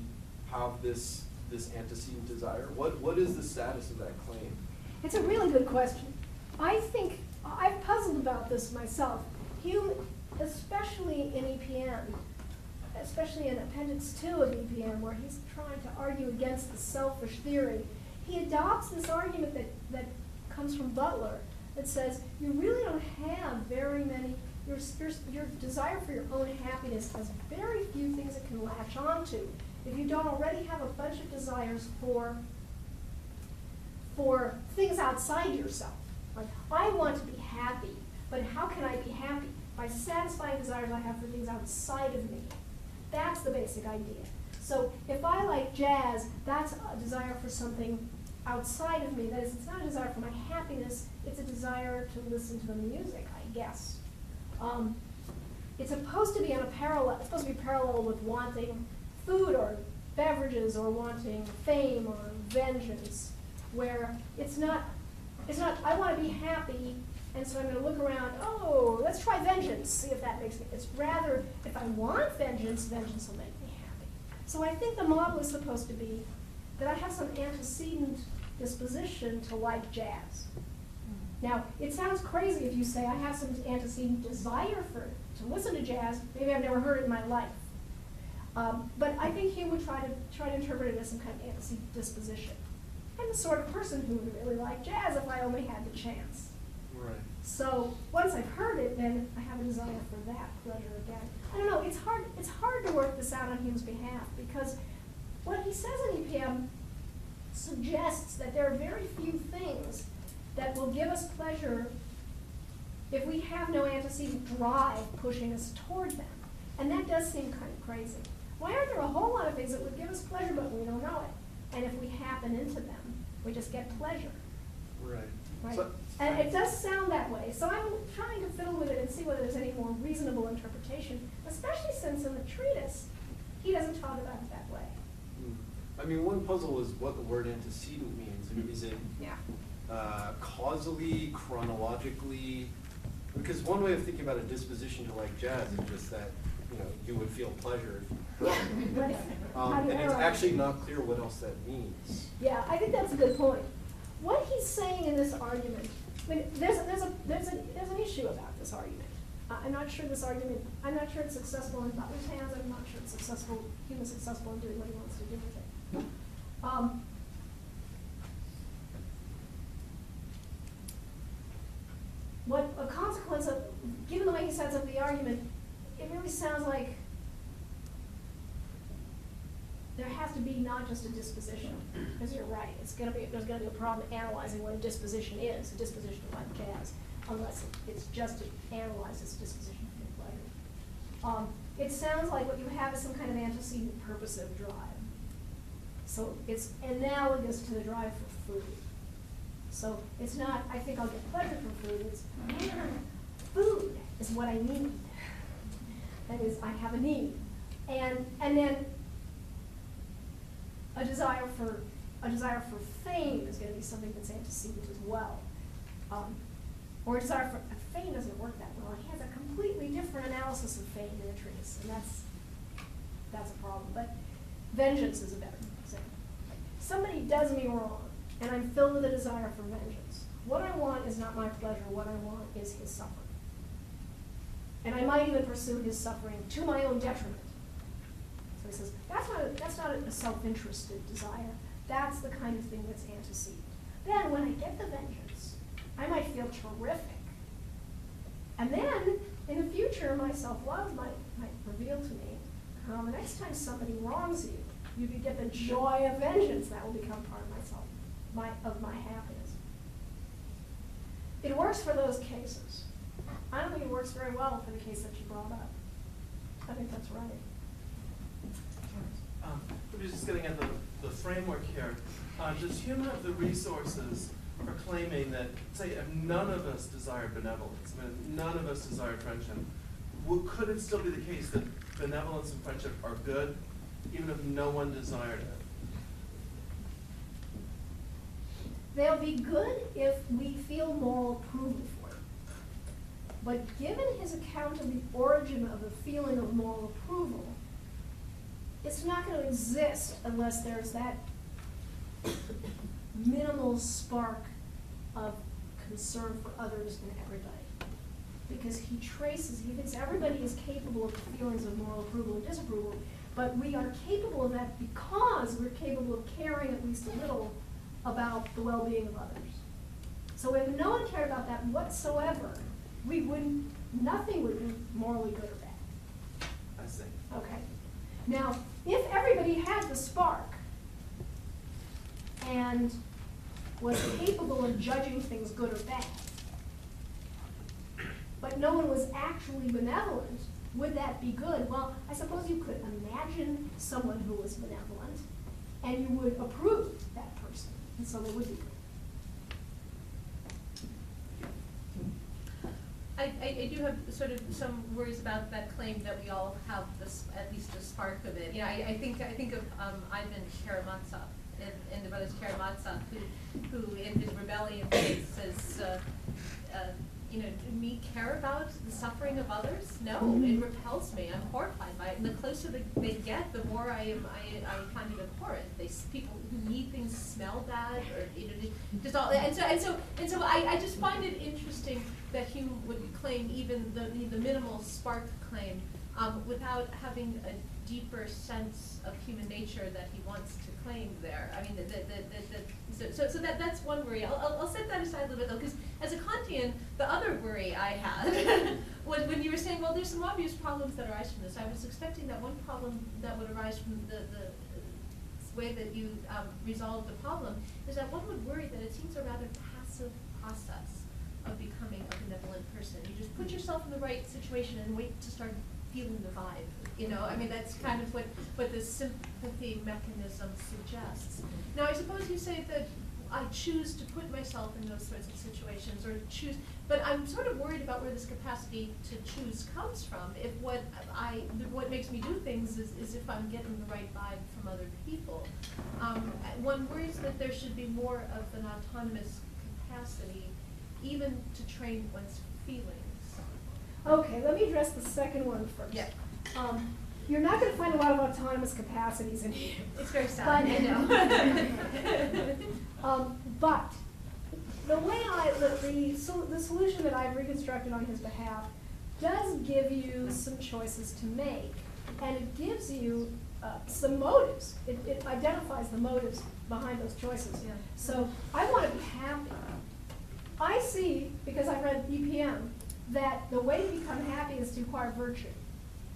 have this this antecedent desire? What what is the status of that claim? It's a really good question. I think I've puzzled about this myself. Hume, especially in EPM, especially in Appendix 2 of EPM, where he's trying to argue against the selfish theory, he adopts this argument that, that comes from Butler that says you really don't have very many, your, your, your desire for your own happiness has very few things it can latch onto. If you don't already have a bunch of desires for for things outside yourself. Like, I want to be happy, but how can I be happy? By satisfying desires I have for things outside of me. That's the basic idea. So if I like jazz, that's a desire for something outside of me. That is, it's not a desire for my happiness, it's a desire to listen to the music, I guess. Um, it's supposed to be on a parallel, it's supposed to be parallel with wanting food or beverages or wanting fame or vengeance where it's not, it's not, I want to be happy, and so I'm going to look around, oh, let's try vengeance, see if that makes me. It's rather, if I want vengeance, vengeance will make me happy. So I think the model is supposed to be that I have some antecedent disposition to like jazz. Now, it sounds crazy if you say I have some antecedent desire for to listen to jazz. Maybe I've never heard it in my life. Um, but I think he would try to try to interpret it as some kind of antecedent disposition. I'm the sort of person who would really like jazz if I only had the chance. So once I've heard it, then I have a desire for that pleasure again. I don't know. It's hard. It's hard to work this out on Hume's behalf because what he says in EPM suggests that there are very few things that will give us pleasure if we have no antecedent drive pushing us toward them. And that does seem kind of crazy. Why aren't there a whole lot of things that would give us pleasure but we don't know it? And if we happen into them, we just get pleasure. Right. Right? So- and it does sound that way. So I'm trying to fiddle with it and see whether there's any more reasonable interpretation, especially since in the treatise, he doesn't talk about it that way. Hmm. I mean, one puzzle is what the word antecedent means. I mean, is it Yeah. uh, causally, chronologically? Because one way of thinking about a disposition to like jazz is just that you know you would feel pleasure. if you heard it. But how Um, and it's actually not clear what else that means. Yeah, I think that's a good point. what he's saying in this argument, I mean, there's, there's a, there's a, there's an issue about this argument. Uh, I'm not sure this argument, I'm not sure it's successful in Butler's hands, I'm not sure it's successful, Hume's successful in doing what he wants to do with it. Um, what a consequence of, given the way he sets up the argument, it really sounds like there has to be not just a disposition, because you're right, it's gonna be, there's gonna be a problem analyzing what a disposition is, a disposition of like jazz, unless it's just to analyze its disposition for pleasure. Um, it sounds like what you have is some kind of antecedent purposive drive. So it's analogous to the drive for food. So it's not, I think I'll get pleasure from food, it's, food is what I need. That is, I have a need. And, and then a desire for, a desire for fame is gonna be something that's antecedent as well. Um, or a desire for, fame doesn't work that well, he has a completely different analysis of fame than treatise, and that's, that's a problem, but vengeance is a better example. Somebody does me wrong, and I'm filled with a desire for vengeance. What I want is not my pleasure, what I want is his suffering. And I might even pursue his suffering to my own detriment. Says, that's not, a, that's not a self-interested desire. That's the kind of thing that's antecedent. Then when I get the vengeance, I might feel terrific. And then, in the future, my self-love might, might reveal to me, um, the next time somebody wrongs you, you could get the joy of vengeance. That will become part of myself, my, of my happiness. It works for those cases. I don't think it works very well for the case that you brought up. I think that's right. Um, We're just getting at the, the framework here. Uh, does Hume have the resources for claiming that, say, if none of us desire benevolence, I mean, none of us desire friendship, could it still be the case that benevolence and friendship are good, even if no one desired it? They'll be good if we feel moral approval for it. But given his account of the origin of the feeling of moral approval, it's not going to exist unless there's that minimal spark of concern for others and everybody. Because he traces, he thinks everybody is capable of feelings of moral approval and disapproval, but we are capable of that because we're capable of caring at least a little about the well-being of others. So if no one cared about that whatsoever, we wouldn't, nothing would be morally good or bad. I see. Okay. Now, if everybody had the spark and was capable of judging things good or bad, but no one was actually benevolent, would that be good? Well, I suppose you could imagine someone who was benevolent and you would approve that person, and so they would be good. I, I, I do have sort of some worries about that claim that we all have this, at least a spark of it. You know, I, I think, I think of, um, Ivan Karamazov, in, in the Brothers Karamazov, who, who in his rebellion says, uh, uh, you know, do me care about the suffering of others? No, it repels me. I'm horrified by it. And the closer they, they get, the more I am, I, I find it abhorrent. They, people who need things smell bad, or you know, just all. And so, and so, and so, I, I just find it interesting that Hume would claim even the the minimal spark claim, um, without having a deeper sense of human nature that he wants to claim there. I mean, the, the, the, the, so, so, so that, that's one worry. I'll, I'll, I'll set that aside a little bit though, because as a Kantian, the other worry I had was when you were saying, well, there's some obvious problems that arise from this. I was expecting that one problem that would arise from the, the way that you um, resolve the problem is that one would worry that it seems a rather passive process of becoming a benevolent person. You just put yourself in the right situation and wait to start feeling the vibe. You know, I mean, that's kind of what, what the sympathy mechanism suggests. Now, I suppose you say that I choose to put myself in those sorts of situations or choose, but I'm sort of worried about where this capacity to choose comes from. If what I, what makes me do things is, is if I'm getting the right vibe from other people. Um, one worries that there should be more of an autonomous capacity, even to train one's feelings. Okay, let me address the second one first. Yeah. Um, you're not gonna find a lot of autonomous capacities in here. It's very sad, I know. Um, but the way I, the, the, so the solution that I've reconstructed on his behalf does give you some choices to make, and it gives you uh, some motives. It, it identifies the motives behind those choices. Yeah. So I want to be happy. I see, because I read EPM, that the way to become happy is to acquire virtue.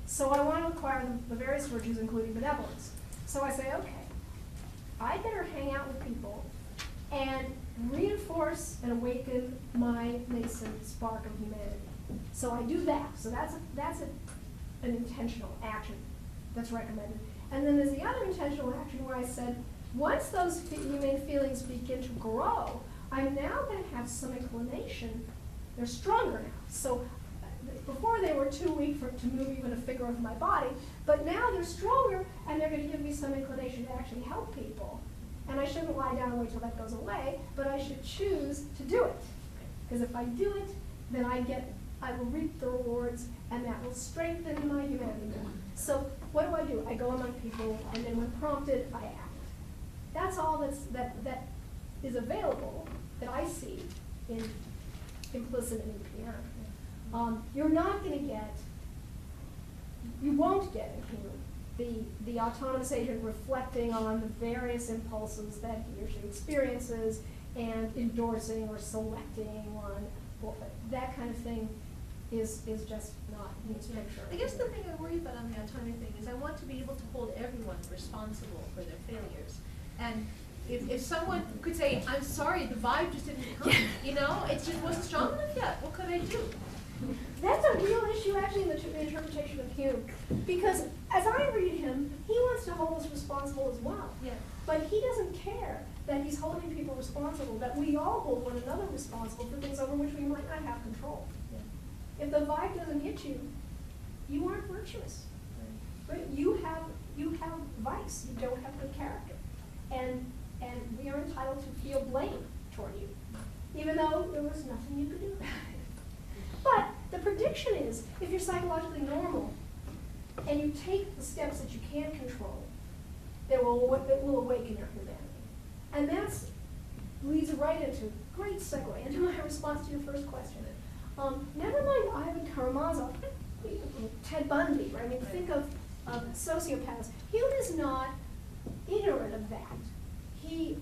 So I want to acquire the, the various virtues, including benevolence. So I say, okay, I better hang out with people and reinforce and awaken my nascent spark of humanity. So I do that. So that's a, that's a, an intentional action that's recommended. And then there's the other intentional action where I said, once those humane feelings begin to grow, I'm now going to have some inclination. They're stronger now. So before they were too weak for to move even a finger of my body, but now they're stronger and they're going to give me some inclination to actually help people. And I shouldn't lie down and wait till that goes away, but I should choose to do it. Because if I do it, then I get, I will reap the rewards, and that will strengthen my humanity. So what do I do? I go among people, and then when prompted, I act. That's all that's, that, that is available that I see in implicit in EPM. Um, you're not going to get, you won't get in Hume the, the autonomous agent reflecting on the various impulses that he or she experiences and endorsing or selecting one. Well, That kind of thing is, is just not in this picture. I guess the thing I worry about on the autonomy thing is I want to be able to hold everyone responsible for their failures. And if, if someone could say, I'm sorry, the vibe just didn't come, you know, it just wasn't strong enough yet, what could I do? That's a real issue actually in the, interpretation of Hume. Because as I read him, he wants to hold us responsible as well. Yeah. But he doesn't care that he's holding people responsible, that we all hold one another responsible for things over which we might not have control. If the vibe doesn't hit you, you aren't virtuous. Right? You have you have vice. You don't have good character, and and we are entitled to feel blame toward you, even though there was nothing you could do about it. But the prediction is, if you're psychologically normal, and you take the steps that you can control, that will that will awaken your humanity, and that leads right into great segue into my response to your first question. Um, never mind Ivan Karamazov, Ted Bundy, right? I mean, think of, of sociopaths. Hume is not ignorant of that. He,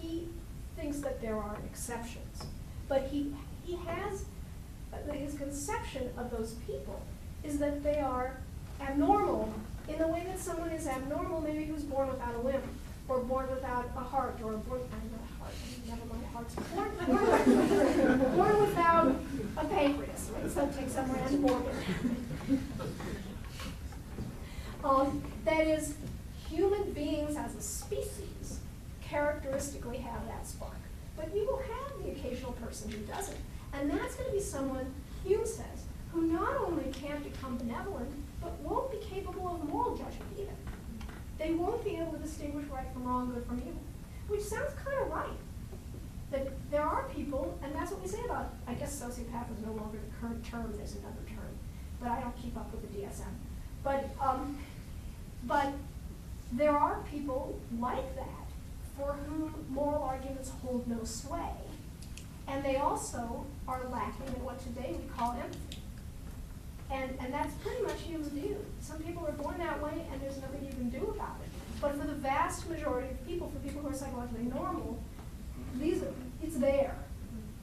he thinks that there are exceptions, but he, he has, his conception of those people is that they are abnormal in the way that someone is abnormal, maybe who's born without a limb, or born without a heart, or born, I'm not a heart, never mind hearts, born, born, born without a pancreas, right? So take some random organ. Um, that is, human beings as a species characteristically have that spark. But you will have the occasional person who doesn't. And that's going to be someone, Hume says, who not only can't become benevolent, but won't be capable of moral judgment either. They won't be able to distinguish right from wrong, good from evil. Which sounds kind of right. That there are people, and that's what we say about, I guess sociopath is no longer the current term, there's another term, but I don't keep up with the DSM. But, um, but there are people like that for whom moral arguments hold no sway. And they also are lacking in what today we call empathy. And, and that's pretty much Hume's view. Some people are born that way and there's nothing you can do about it. But for the vast majority of people, for people who are psychologically normal, these are, it's there.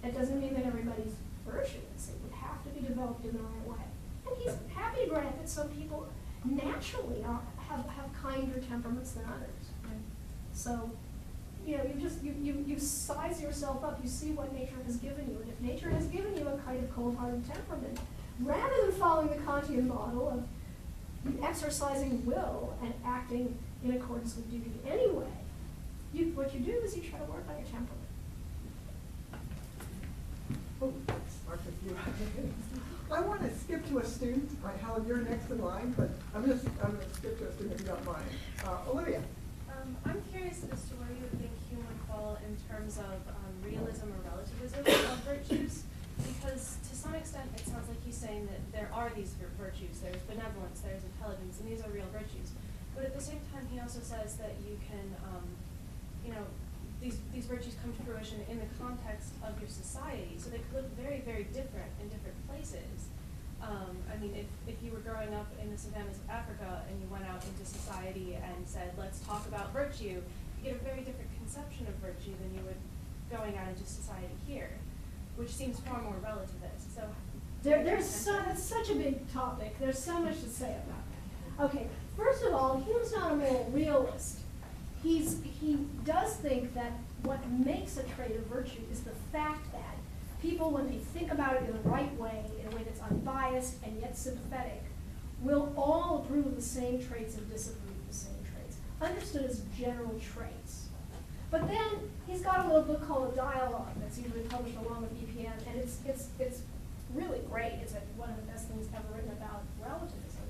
It doesn't mean that everybody's virtuous. It would have to be developed in the right way. And he's happy to grant that some people naturally are, have, have kinder temperaments than others. So, you know, you just, you, you, you size yourself up, you see what nature has given you. And if nature has given you a kind of cold-hearted temperament, rather than following the Kantian model of exercising will and acting in accordance with duty anyway, you, what you do is you try to work on your temperament. Oh, start with you. I want to skip to a student. Right, Helen, you're next in line, but I'm going to, I'm going to skip to a student if you don't mind. Uh, Olivia. Um, I'm curious as to where you would think Hume would fall in terms of um, realism or relativism of virtues, because to some extent it sounds like he's saying that there are these virtues. There's benevolence, there's intelligence, and these are real virtues. But at the same time, he also says that you can, um, you know, these, these virtues come to fruition in the context of your society. So they could look very, very different in different places. Um, I mean, if, if you were growing up in the savannas of Africa and you went out into society and said, let's talk about virtue, you get a very different conception of virtue than you would going out into society here, which seems far more relativist. So There, there's so, that's such a big topic. There's so much to say about that. Okay, first of all, Hume's not a moral realist. He's, he does think that what makes a trait of virtue is the fact that people, when they think about it in the right way, in a way that's unbiased and yet sympathetic, will all approve the same traits and disapprove the same traits, understood as general traits. But then he's got a little book called A Dialogue that's usually published along with EPM, and it's, it's, it's really great. It's one of the best things ever written about relativism.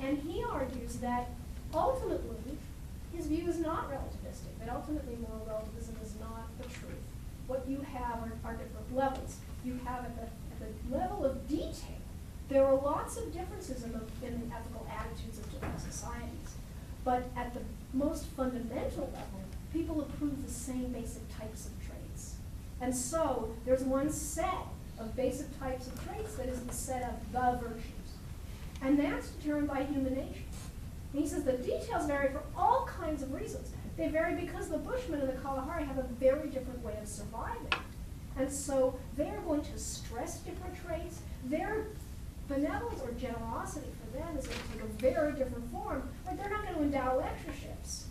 And he argues that ultimately his view is not relativistic, that ultimately moral relativism is not the truth. What you have are, are different levels. You have at the, at the level of detail, there are lots of differences in the, in the ethical attitudes of different societies. But at the most fundamental level, people approve the same basic types of traits. And so there's one set of basic types of traits that is the set of the virtues. And that's determined by human nature. And he says the details vary for all kinds of reasons. They vary because the Bushmen and the Kalahari have a very different way of surviving. And so they're going to stress different traits. Their benevolence or generosity for them is going to take a very different form, but they're not going to endow lectureships.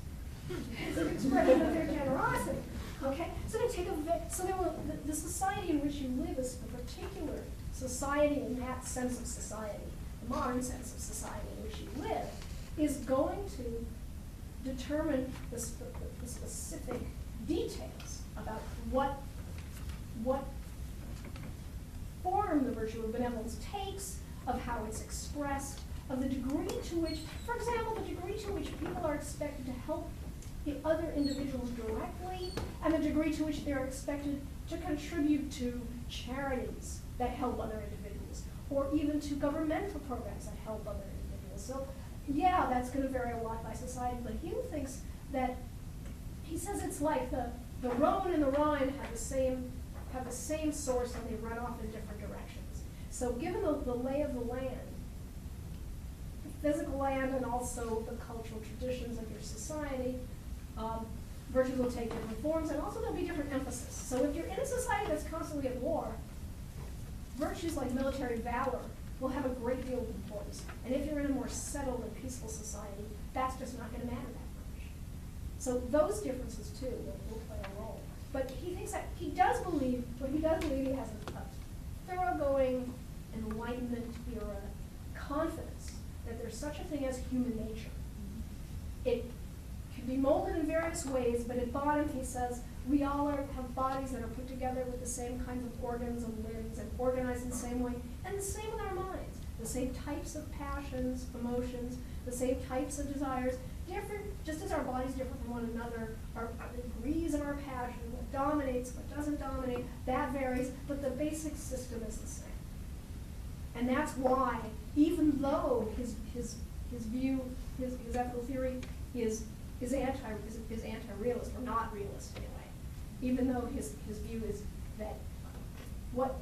It's an expression of their generosity. Okay? So they take a so they will, the, the society in which you live is a particular society in that sense of society, the modern sense of society in which you live, is going to determine the, the specific details about what what form the virtue of benevolence takes, of how it's expressed, of the degree to which, for example, the degree to which people are expected to help the other individuals directly, and the degree to which they're expected to contribute to charities that help other individuals, or even to governmental programs that help other individuals. So, yeah, that's going to vary a lot by society, but Hume thinks that he says it's like the, the Rhone and the Rhine have the same have the same source and they run off in different directions. So given the, the lay of the land, the physical land and also the cultural traditions of your society, um, virtues will take different forms and also there'll be different emphasis. So if you're in a society that's constantly at war, virtues like military valor will have a great deal of importance. And if you're in a more settled and peaceful society, that's just not going to matter that much. So those differences too will, will play a role. But he thinks that he does believe, but he does believe he has a, thoroughgoing Enlightenment era confidence that there's such a thing as human nature. It can be molded in various ways, but at bottom he says we all are, have bodies that are put together with the same kinds of organs and limbs and organized in the same way, and the same with our minds. The same types of passions, emotions, the same types of desires, different, just as our bodies differ from one another, our our degrees of our passion, what dominates, what doesn't dominate, that varies, but the basic system is the same. And that's why, even though his, his, his view, his, his ethical theory is, is anti, is, is anti-realist, or not realist anyway, even though his, his view is that what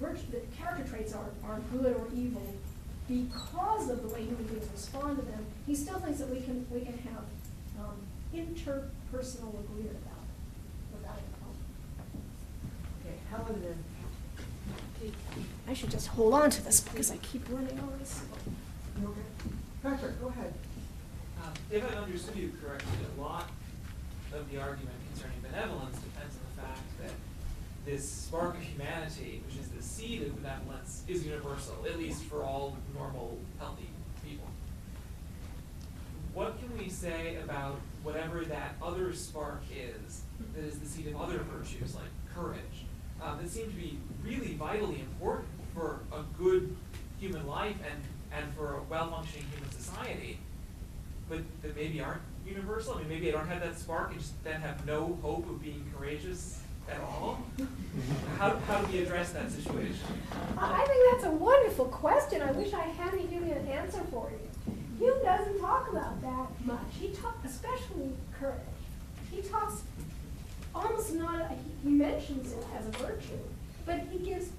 virtue, the character traits are, are good or evil because of the way human beings respond to them, he still thinks that we can, we can have um, interpersonal agreement about it without any problem. Okay, Helen then. I should just hold on to this because I keep running over this. Okay? Patrick, go ahead. If I understood you correctly, a lot of the argument concerning benevolence depends on the fact that this spark of humanity, which is the seed of benevolence, is universal, at least for all normal, healthy people. What can we say about whatever that other spark is, that is the seed of other virtues like courage, um, that seem to be really vitally important for a good human life and, and for a well-functioning human society, but that maybe aren't universal? I mean, maybe I don't have that spark and just then have no hope of being courageous at all? How, how do we address that situation? I think that's a wonderful question. I wish I had me give you an answer for you. Hume doesn't talk about that much. He talks, especially courage. he talks almost not, he mentions it as a virtue, but he gives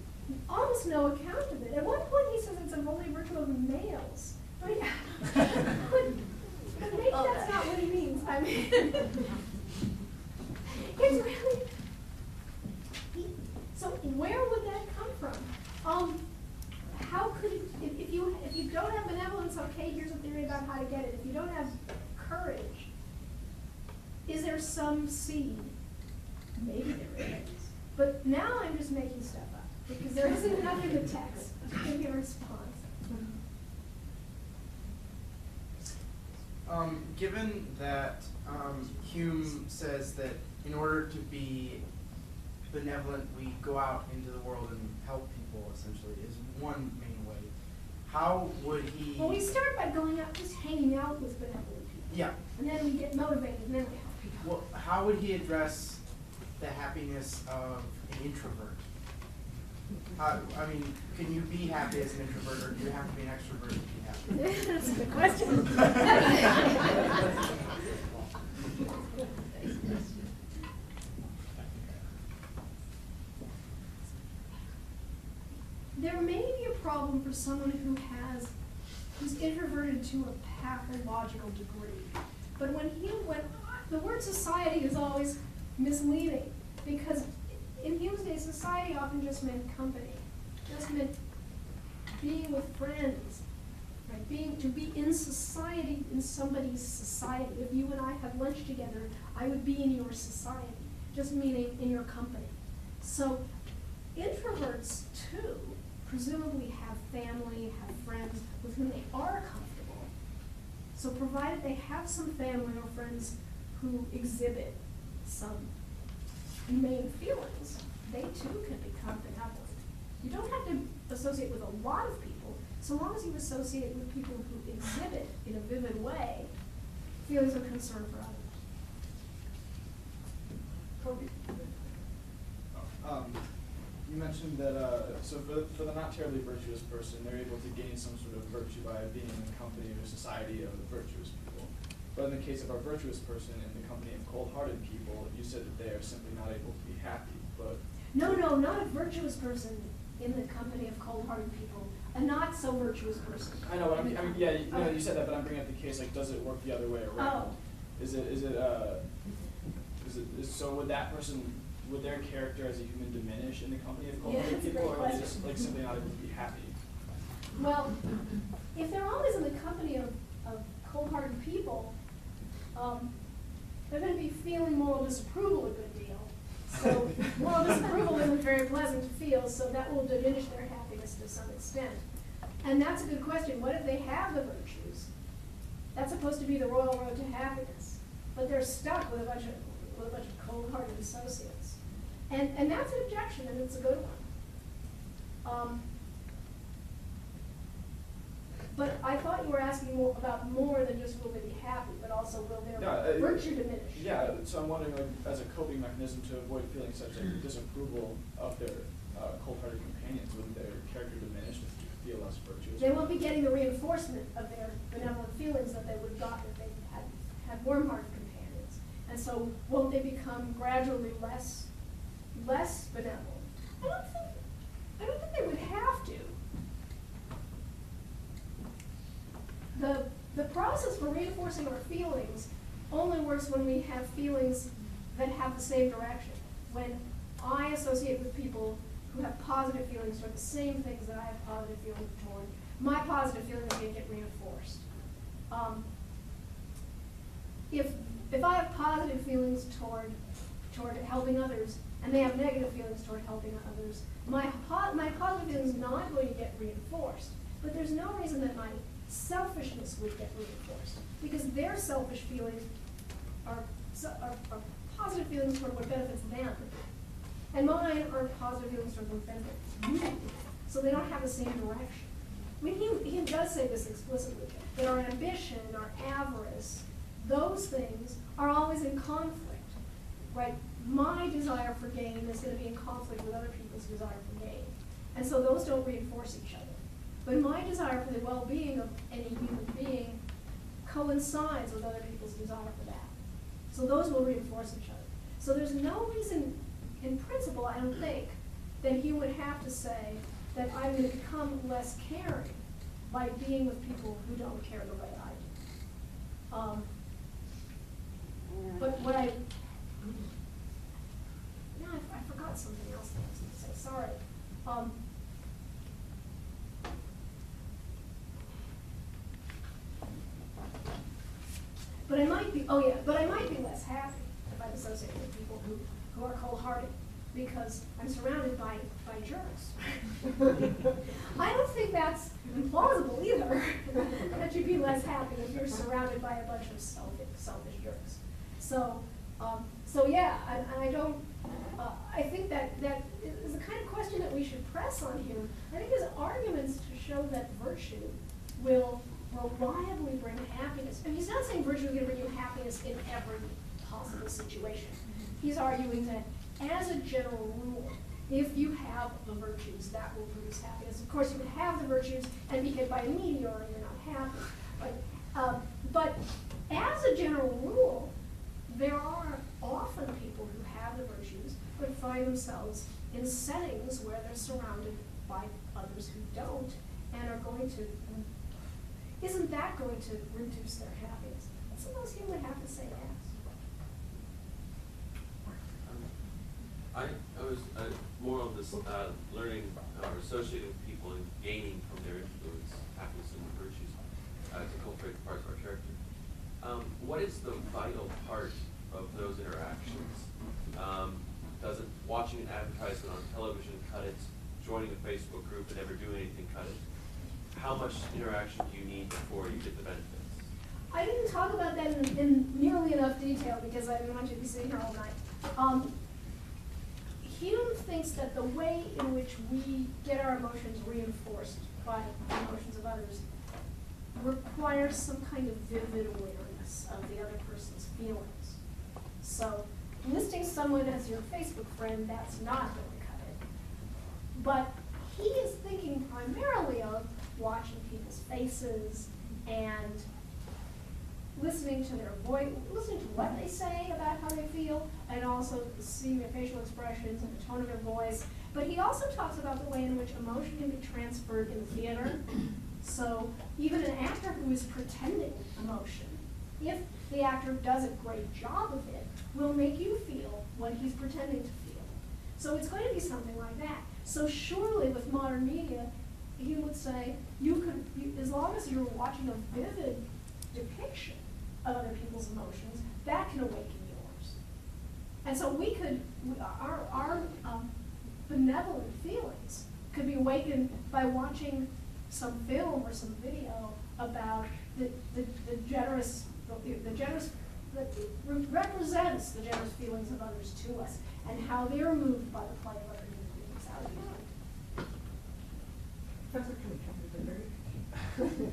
almost no account of it. At one point, he says it's a holy virtue of males. I mean, maybe Oh, that's that- not what he means. I mean, it's really. So where would that come from? Um, how could if, if you if you don't have benevolence, okay, here's a theory about how to get it. If you don't have courage, is there some seed? Maybe there is. But now I'm just making stuff up because there isn't enough in the text to give a response. Um, given that um, Hume says that in order to be benevolent, we go out into the world and help people, essentially, is one main way. How would he? Well, we start by going out, just hanging out with benevolent people. Yeah. And then we get motivated and then we help people. Well, how would he address the happiness of an introvert? How, I mean, can you be happy as an introvert, or do you have to be an extrovert to be happy? That's a good question. There may be a problem for someone who has, who's introverted to a pathological degree. But when he went, the word society is always misleading, because in Hume's day, society often just meant company, just meant being with friends, right? Being to be in society, in somebody's society. If you and I had lunch together, I would be in your society, just meaning in your company. So introverts too presumably have family, have friends with whom they are comfortable. So provided they have some family or friends who exhibit some humane feelings, they too can become benevolent. You don't have to associate with a lot of people, so long as you associate with people who exhibit in a vivid way feelings of concern for others. Kobe. Um, you mentioned that, uh, so for, for the not terribly virtuous person, they're able to gain some sort of virtue by being in the company or society of the virtuous people. But in the case of our virtuous person in the company of cold-hearted people, you said that they are simply not able to be happy, but No, no, not a virtuous person in the company of cold-hearted people, a not so virtuous person. I know, but I'm, I mean, yeah, you, no, you said that, but I'm bringing up the case, like, does it work the other way Oh. around? Is it, is it, uh, is it, is, so would that person, would their character as a human diminish in the company of cold-hearted a people, or are they just, like, simply not able to be happy? Well, if they're always in the company of, of cold-hearted people, um, they're gonna be feeling moral disapproval a good deal. So moral disapproval isn't very pleasant to feel, so that will diminish their happiness to some extent. And that's a good question. What if they have the virtues? That's supposed to be the royal road to happiness, but they're stuck with a bunch of, with a bunch of cold-hearted associates. And, and that's an objection, and it's a good one. Um, but I thought you were asking more about more than just will they be happy, but also will their Yeah, uh, virtue diminish? Yeah, so I'm wondering, like, as a coping mechanism to avoid feeling such a disapproval of their uh, cold-hearted companions, would their character diminish if they feel less virtuous? They won't be getting the reinforcement of their benevolent feelings that they would have got if they had, had warm-hearted companions. And so won't they become gradually less, less benevolent? I don't think, I don't think they would have to. The, the process for reinforcing our feelings only works when we have feelings that have the same direction. When I associate with people who have positive feelings toward the same things that I have positive feelings toward, my positive feelings are get reinforced. Um, if, if I have positive feelings toward, toward helping others, and they have negative feelings toward helping others, my my positive feelings not going to get reinforced. But there's no reason that my selfishness would get reinforced, because their selfish feelings are, are, are positive feelings toward what benefits them. And mine are positive feelings toward what benefits me, so they don't have the same direction. I mean, he, he does say this explicitly, that our ambition, our avarice, those things are always in conflict, right? My desire for gain is gonna be in conflict with other people's desire for gain. And so those don't reinforce each other. But my desire for the well-being of any human being coincides with other people's desire for that. So those will reinforce each other. So there's no reason, in principle, I don't think, that he would have to say that I'm gonna become less caring by being with people who don't care the way I do. Um, but what I, no, I, I forgot something else that I was gonna say, sorry. Um, But I might be, oh yeah, but I might be less happy if I'm associated with people who, who are cold-hearted, because I'm surrounded by, by jerks. I don't think that's implausible either, that you'd be less happy if you're surrounded by a bunch of selfish, selfish jerks. So, um, so yeah, and, I don't, uh, I think that, that is the kind of question that we should press on here. I think there's arguments to show that virtue will reliably bring happiness. And he's not saying virtue is gonna bring you happiness in every possible situation. He's arguing that as a general rule, if you have the virtues, that will produce happiness. Of course, you could have the virtues and be hit by a meteor and you're not happy. But, um, but as a general rule, there are often people who have the virtues but find themselves in settings where they're surrounded by others who don't and are going to, isn't that going to reduce their happiness? I suppose he would have to say yes. I, I was uh, more on this uh, learning uh, or associating with people and gaining from their influence happiness and virtues uh, to cultivate parts of our character. Um, what is the vital part of those interactions? Um, doesn't watching an advertisement on television cut it? Joining a Facebook group and never doing anything cut it? How much interaction do you need before you get the benefits? I didn't talk about that in, in nearly enough detail because I didn't want you to be sitting here all night. Um, Hume thinks that the way in which we get our emotions reinforced by the emotions of others requires some kind of vivid awareness of the other person's feelings. So listing someone as your Facebook friend, that's not going to cut it. But he is thinking primarily of watching people's faces and listening to their voice, listening to what they say about how they feel, and also seeing their facial expressions and the tone of their voice. But he also talks about the way in which emotion can be transferred in theater. So even an actor who is pretending emotion, if the actor does a great job of it, will make you feel what he's pretending to feel. So it's going to be something like that. So surely with modern media, he would say, you could, you, as long as you're watching a vivid depiction of other people's emotions, that can awaken yours. And so we could, we- our, our um, benevolent feelings could be awakened by watching some film or some video about the, the, the generous, the, the generous, that represents the generous feelings of others to us and how they're moved by the plight of other human beings. Professor, can we jump in there?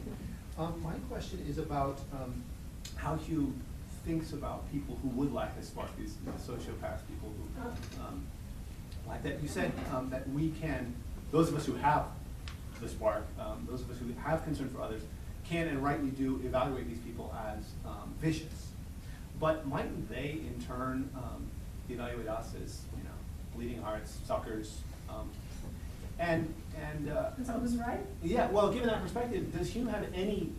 Um, my question is about, um, how Hume thinks about people who would lack this spark, these you know, sociopaths, people who, um, like that. You said, um, that we can, those of us who have the spark, um, those of us who have concern for others, can and rightly do evaluate these people as, um, vicious. But mightn't they in turn, um, evaluate us as, you know, bleeding hearts, suckers, um, and, and, uh. Was right? Yeah, well, given that perspective, does Hume have any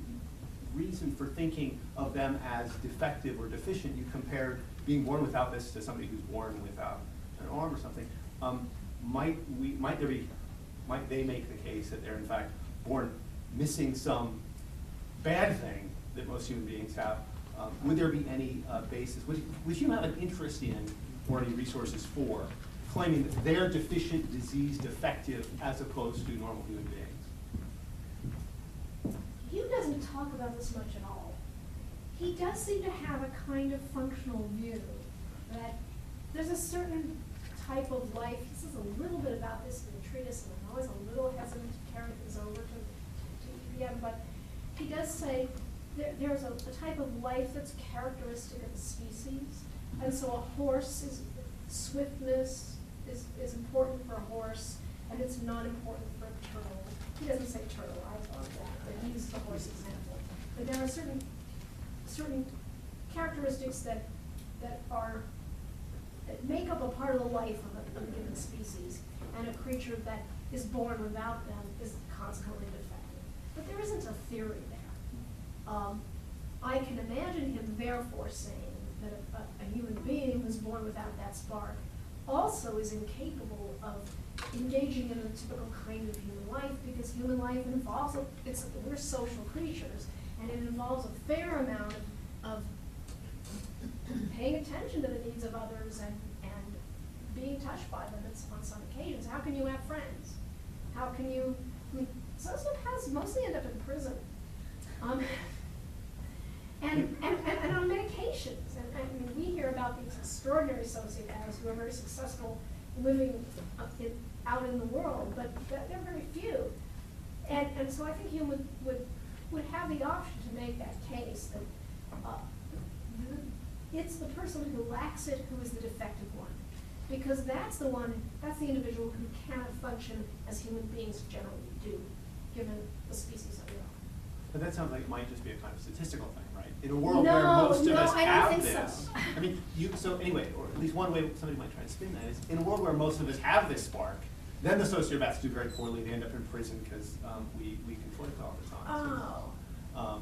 reason for thinking of them as defective or deficient? You compare being born without this to somebody who's born without an arm or something. Um, might we, might there be, might they make the case that they're in fact born missing some bad thing that most human beings have? Um, would there be any uh, basis, would, would Hume have an interest in, or any resources for, claiming that they're deficient, disease, defective, as opposed to normal human beings? Hume doesn't talk about this much at all. He does seem to have a kind of functional view that there's a certain type of life, he says a little bit about this in the treatise, and I'm always a little hesitant to carry this over to, to EPM, but he does say there, there's a, a type of life that's characteristic of the species. And so a horse is, swiftness is, is important for a horse, and it's not important for a turtle. He doesn't say turtle, I thought that, but he used the horse example. But there are certain, certain characteristics that that are, that make up a part of the life of a, of a given species, and a creature that is born without them is consequently defective. But there isn't a theory there. Um, I can imagine him therefore saying that a, a, a human being was born without that spark also is incapable of engaging in a typical kind of human life because human life involves, a, it's, we're social creatures, and it involves a fair amount of, paying attention to the needs of others and, and being touched by them on some occasions. How can you have friends? How can you, I mean, sociopaths mostly end up in prison. Um, and, and, and, on medications. I mean, we hear about these extraordinary sociopaths who are very successful living in, out in the world, but th- they're very few. And, and so I think you would, would, would have the option to make that case that, uh, it's the person who lacks it who is the defective one. Because that's the one, that's the individual who cannot function as human beings generally do, given the species that we are. But that sounds like it might just be a kind of statistical thing? In a world No, where most of us I don't have think so. this. I mean, you, so anyway, or at least one way somebody might try to spin that is, in a world where most of us have this spark, then the sociopaths do very poorly, they end up in prison because, um, we, we conflict all the time. Oh. So, Um,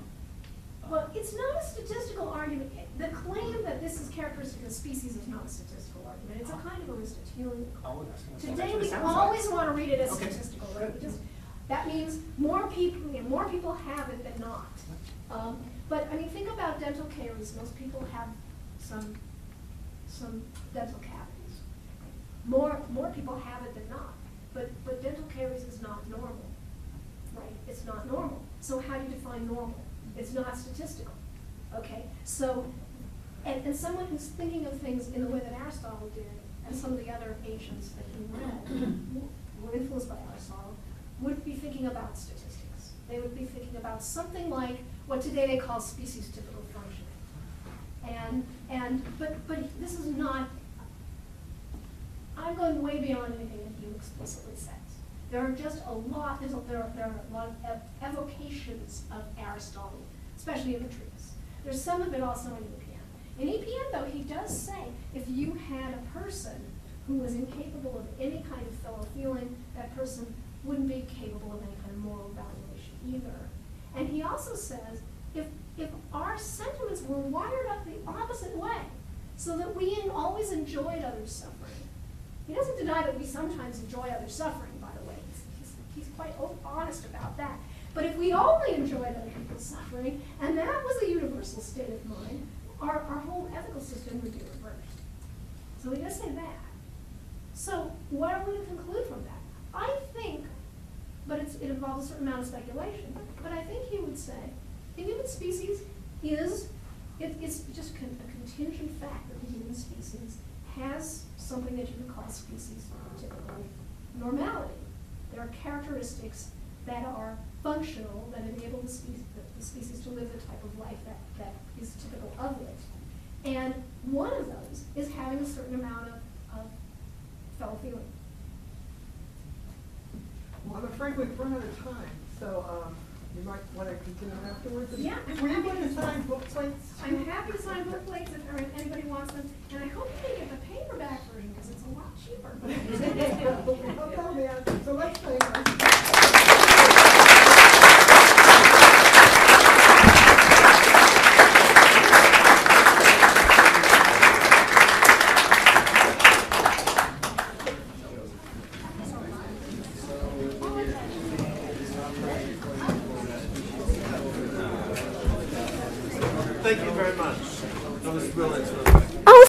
Well, it's not a statistical argument. The claim that this is characteristic of the species is not a statistical argument. It's a kind of Aristotelian Oh, claim. that's- that's Today, we sounds like. always want to read it as Okay. statistical, right? Just- That means more people, you know, more people have it than not. Um, But, I mean, think about dental caries. Most people have some, some dental cavities. More, more people have it than not. But, but dental caries is not normal, right? It's not normal. So how do you define normal? It's not statistical, okay? So, and, and someone who's thinking of things in the way that Aristotle did, and some of the other ancients that he read, were influenced by Aristotle, would be thinking about statistics. They would be thinking about something like what today they call species typical functioning. And, and, but, but this is not, I'm going way beyond anything that Hume explicitly says. There are just a lot, there's a, there are, there are a lot of evocations of Aristotle, especially in the treatise. There's some of it also in EPM. In EPM, though, he does say if you had a person who was incapable of any kind of fellow feeling, that person wouldn't be capable of any kind of moral evaluation either. And he also says if, if our sentiments were wired up the opposite way, so that we always enjoyed others' suffering, he doesn't deny that we sometimes enjoy others' suffering, by the way. He's, he's, he's quite honest about that. But if we only enjoyed other people's suffering, and that was a universal state of mind, our, our whole ethical system would be reversed. So he does say that. So what are we to conclude from that? I think, but it involves a certain amount of speculation, but I think he would say, the human species is, it, it's just con- a contingent fact that the human species has something that you can call species typical normality. There are characteristics that are functional, that enable the species, the species to live the type of life that, that is typical of it. And one of those is having a certain amount of, of fellow feeling. Well, I'm afraid we've run out of time, so um, you might want to continue afterwards. Yeah, I'm Were you happy going to sign book plates? I'm happy to sign book plates if anybody wants them, and I hope you can get the paperback version, because it's a lot cheaper. Okay, man, so let's play.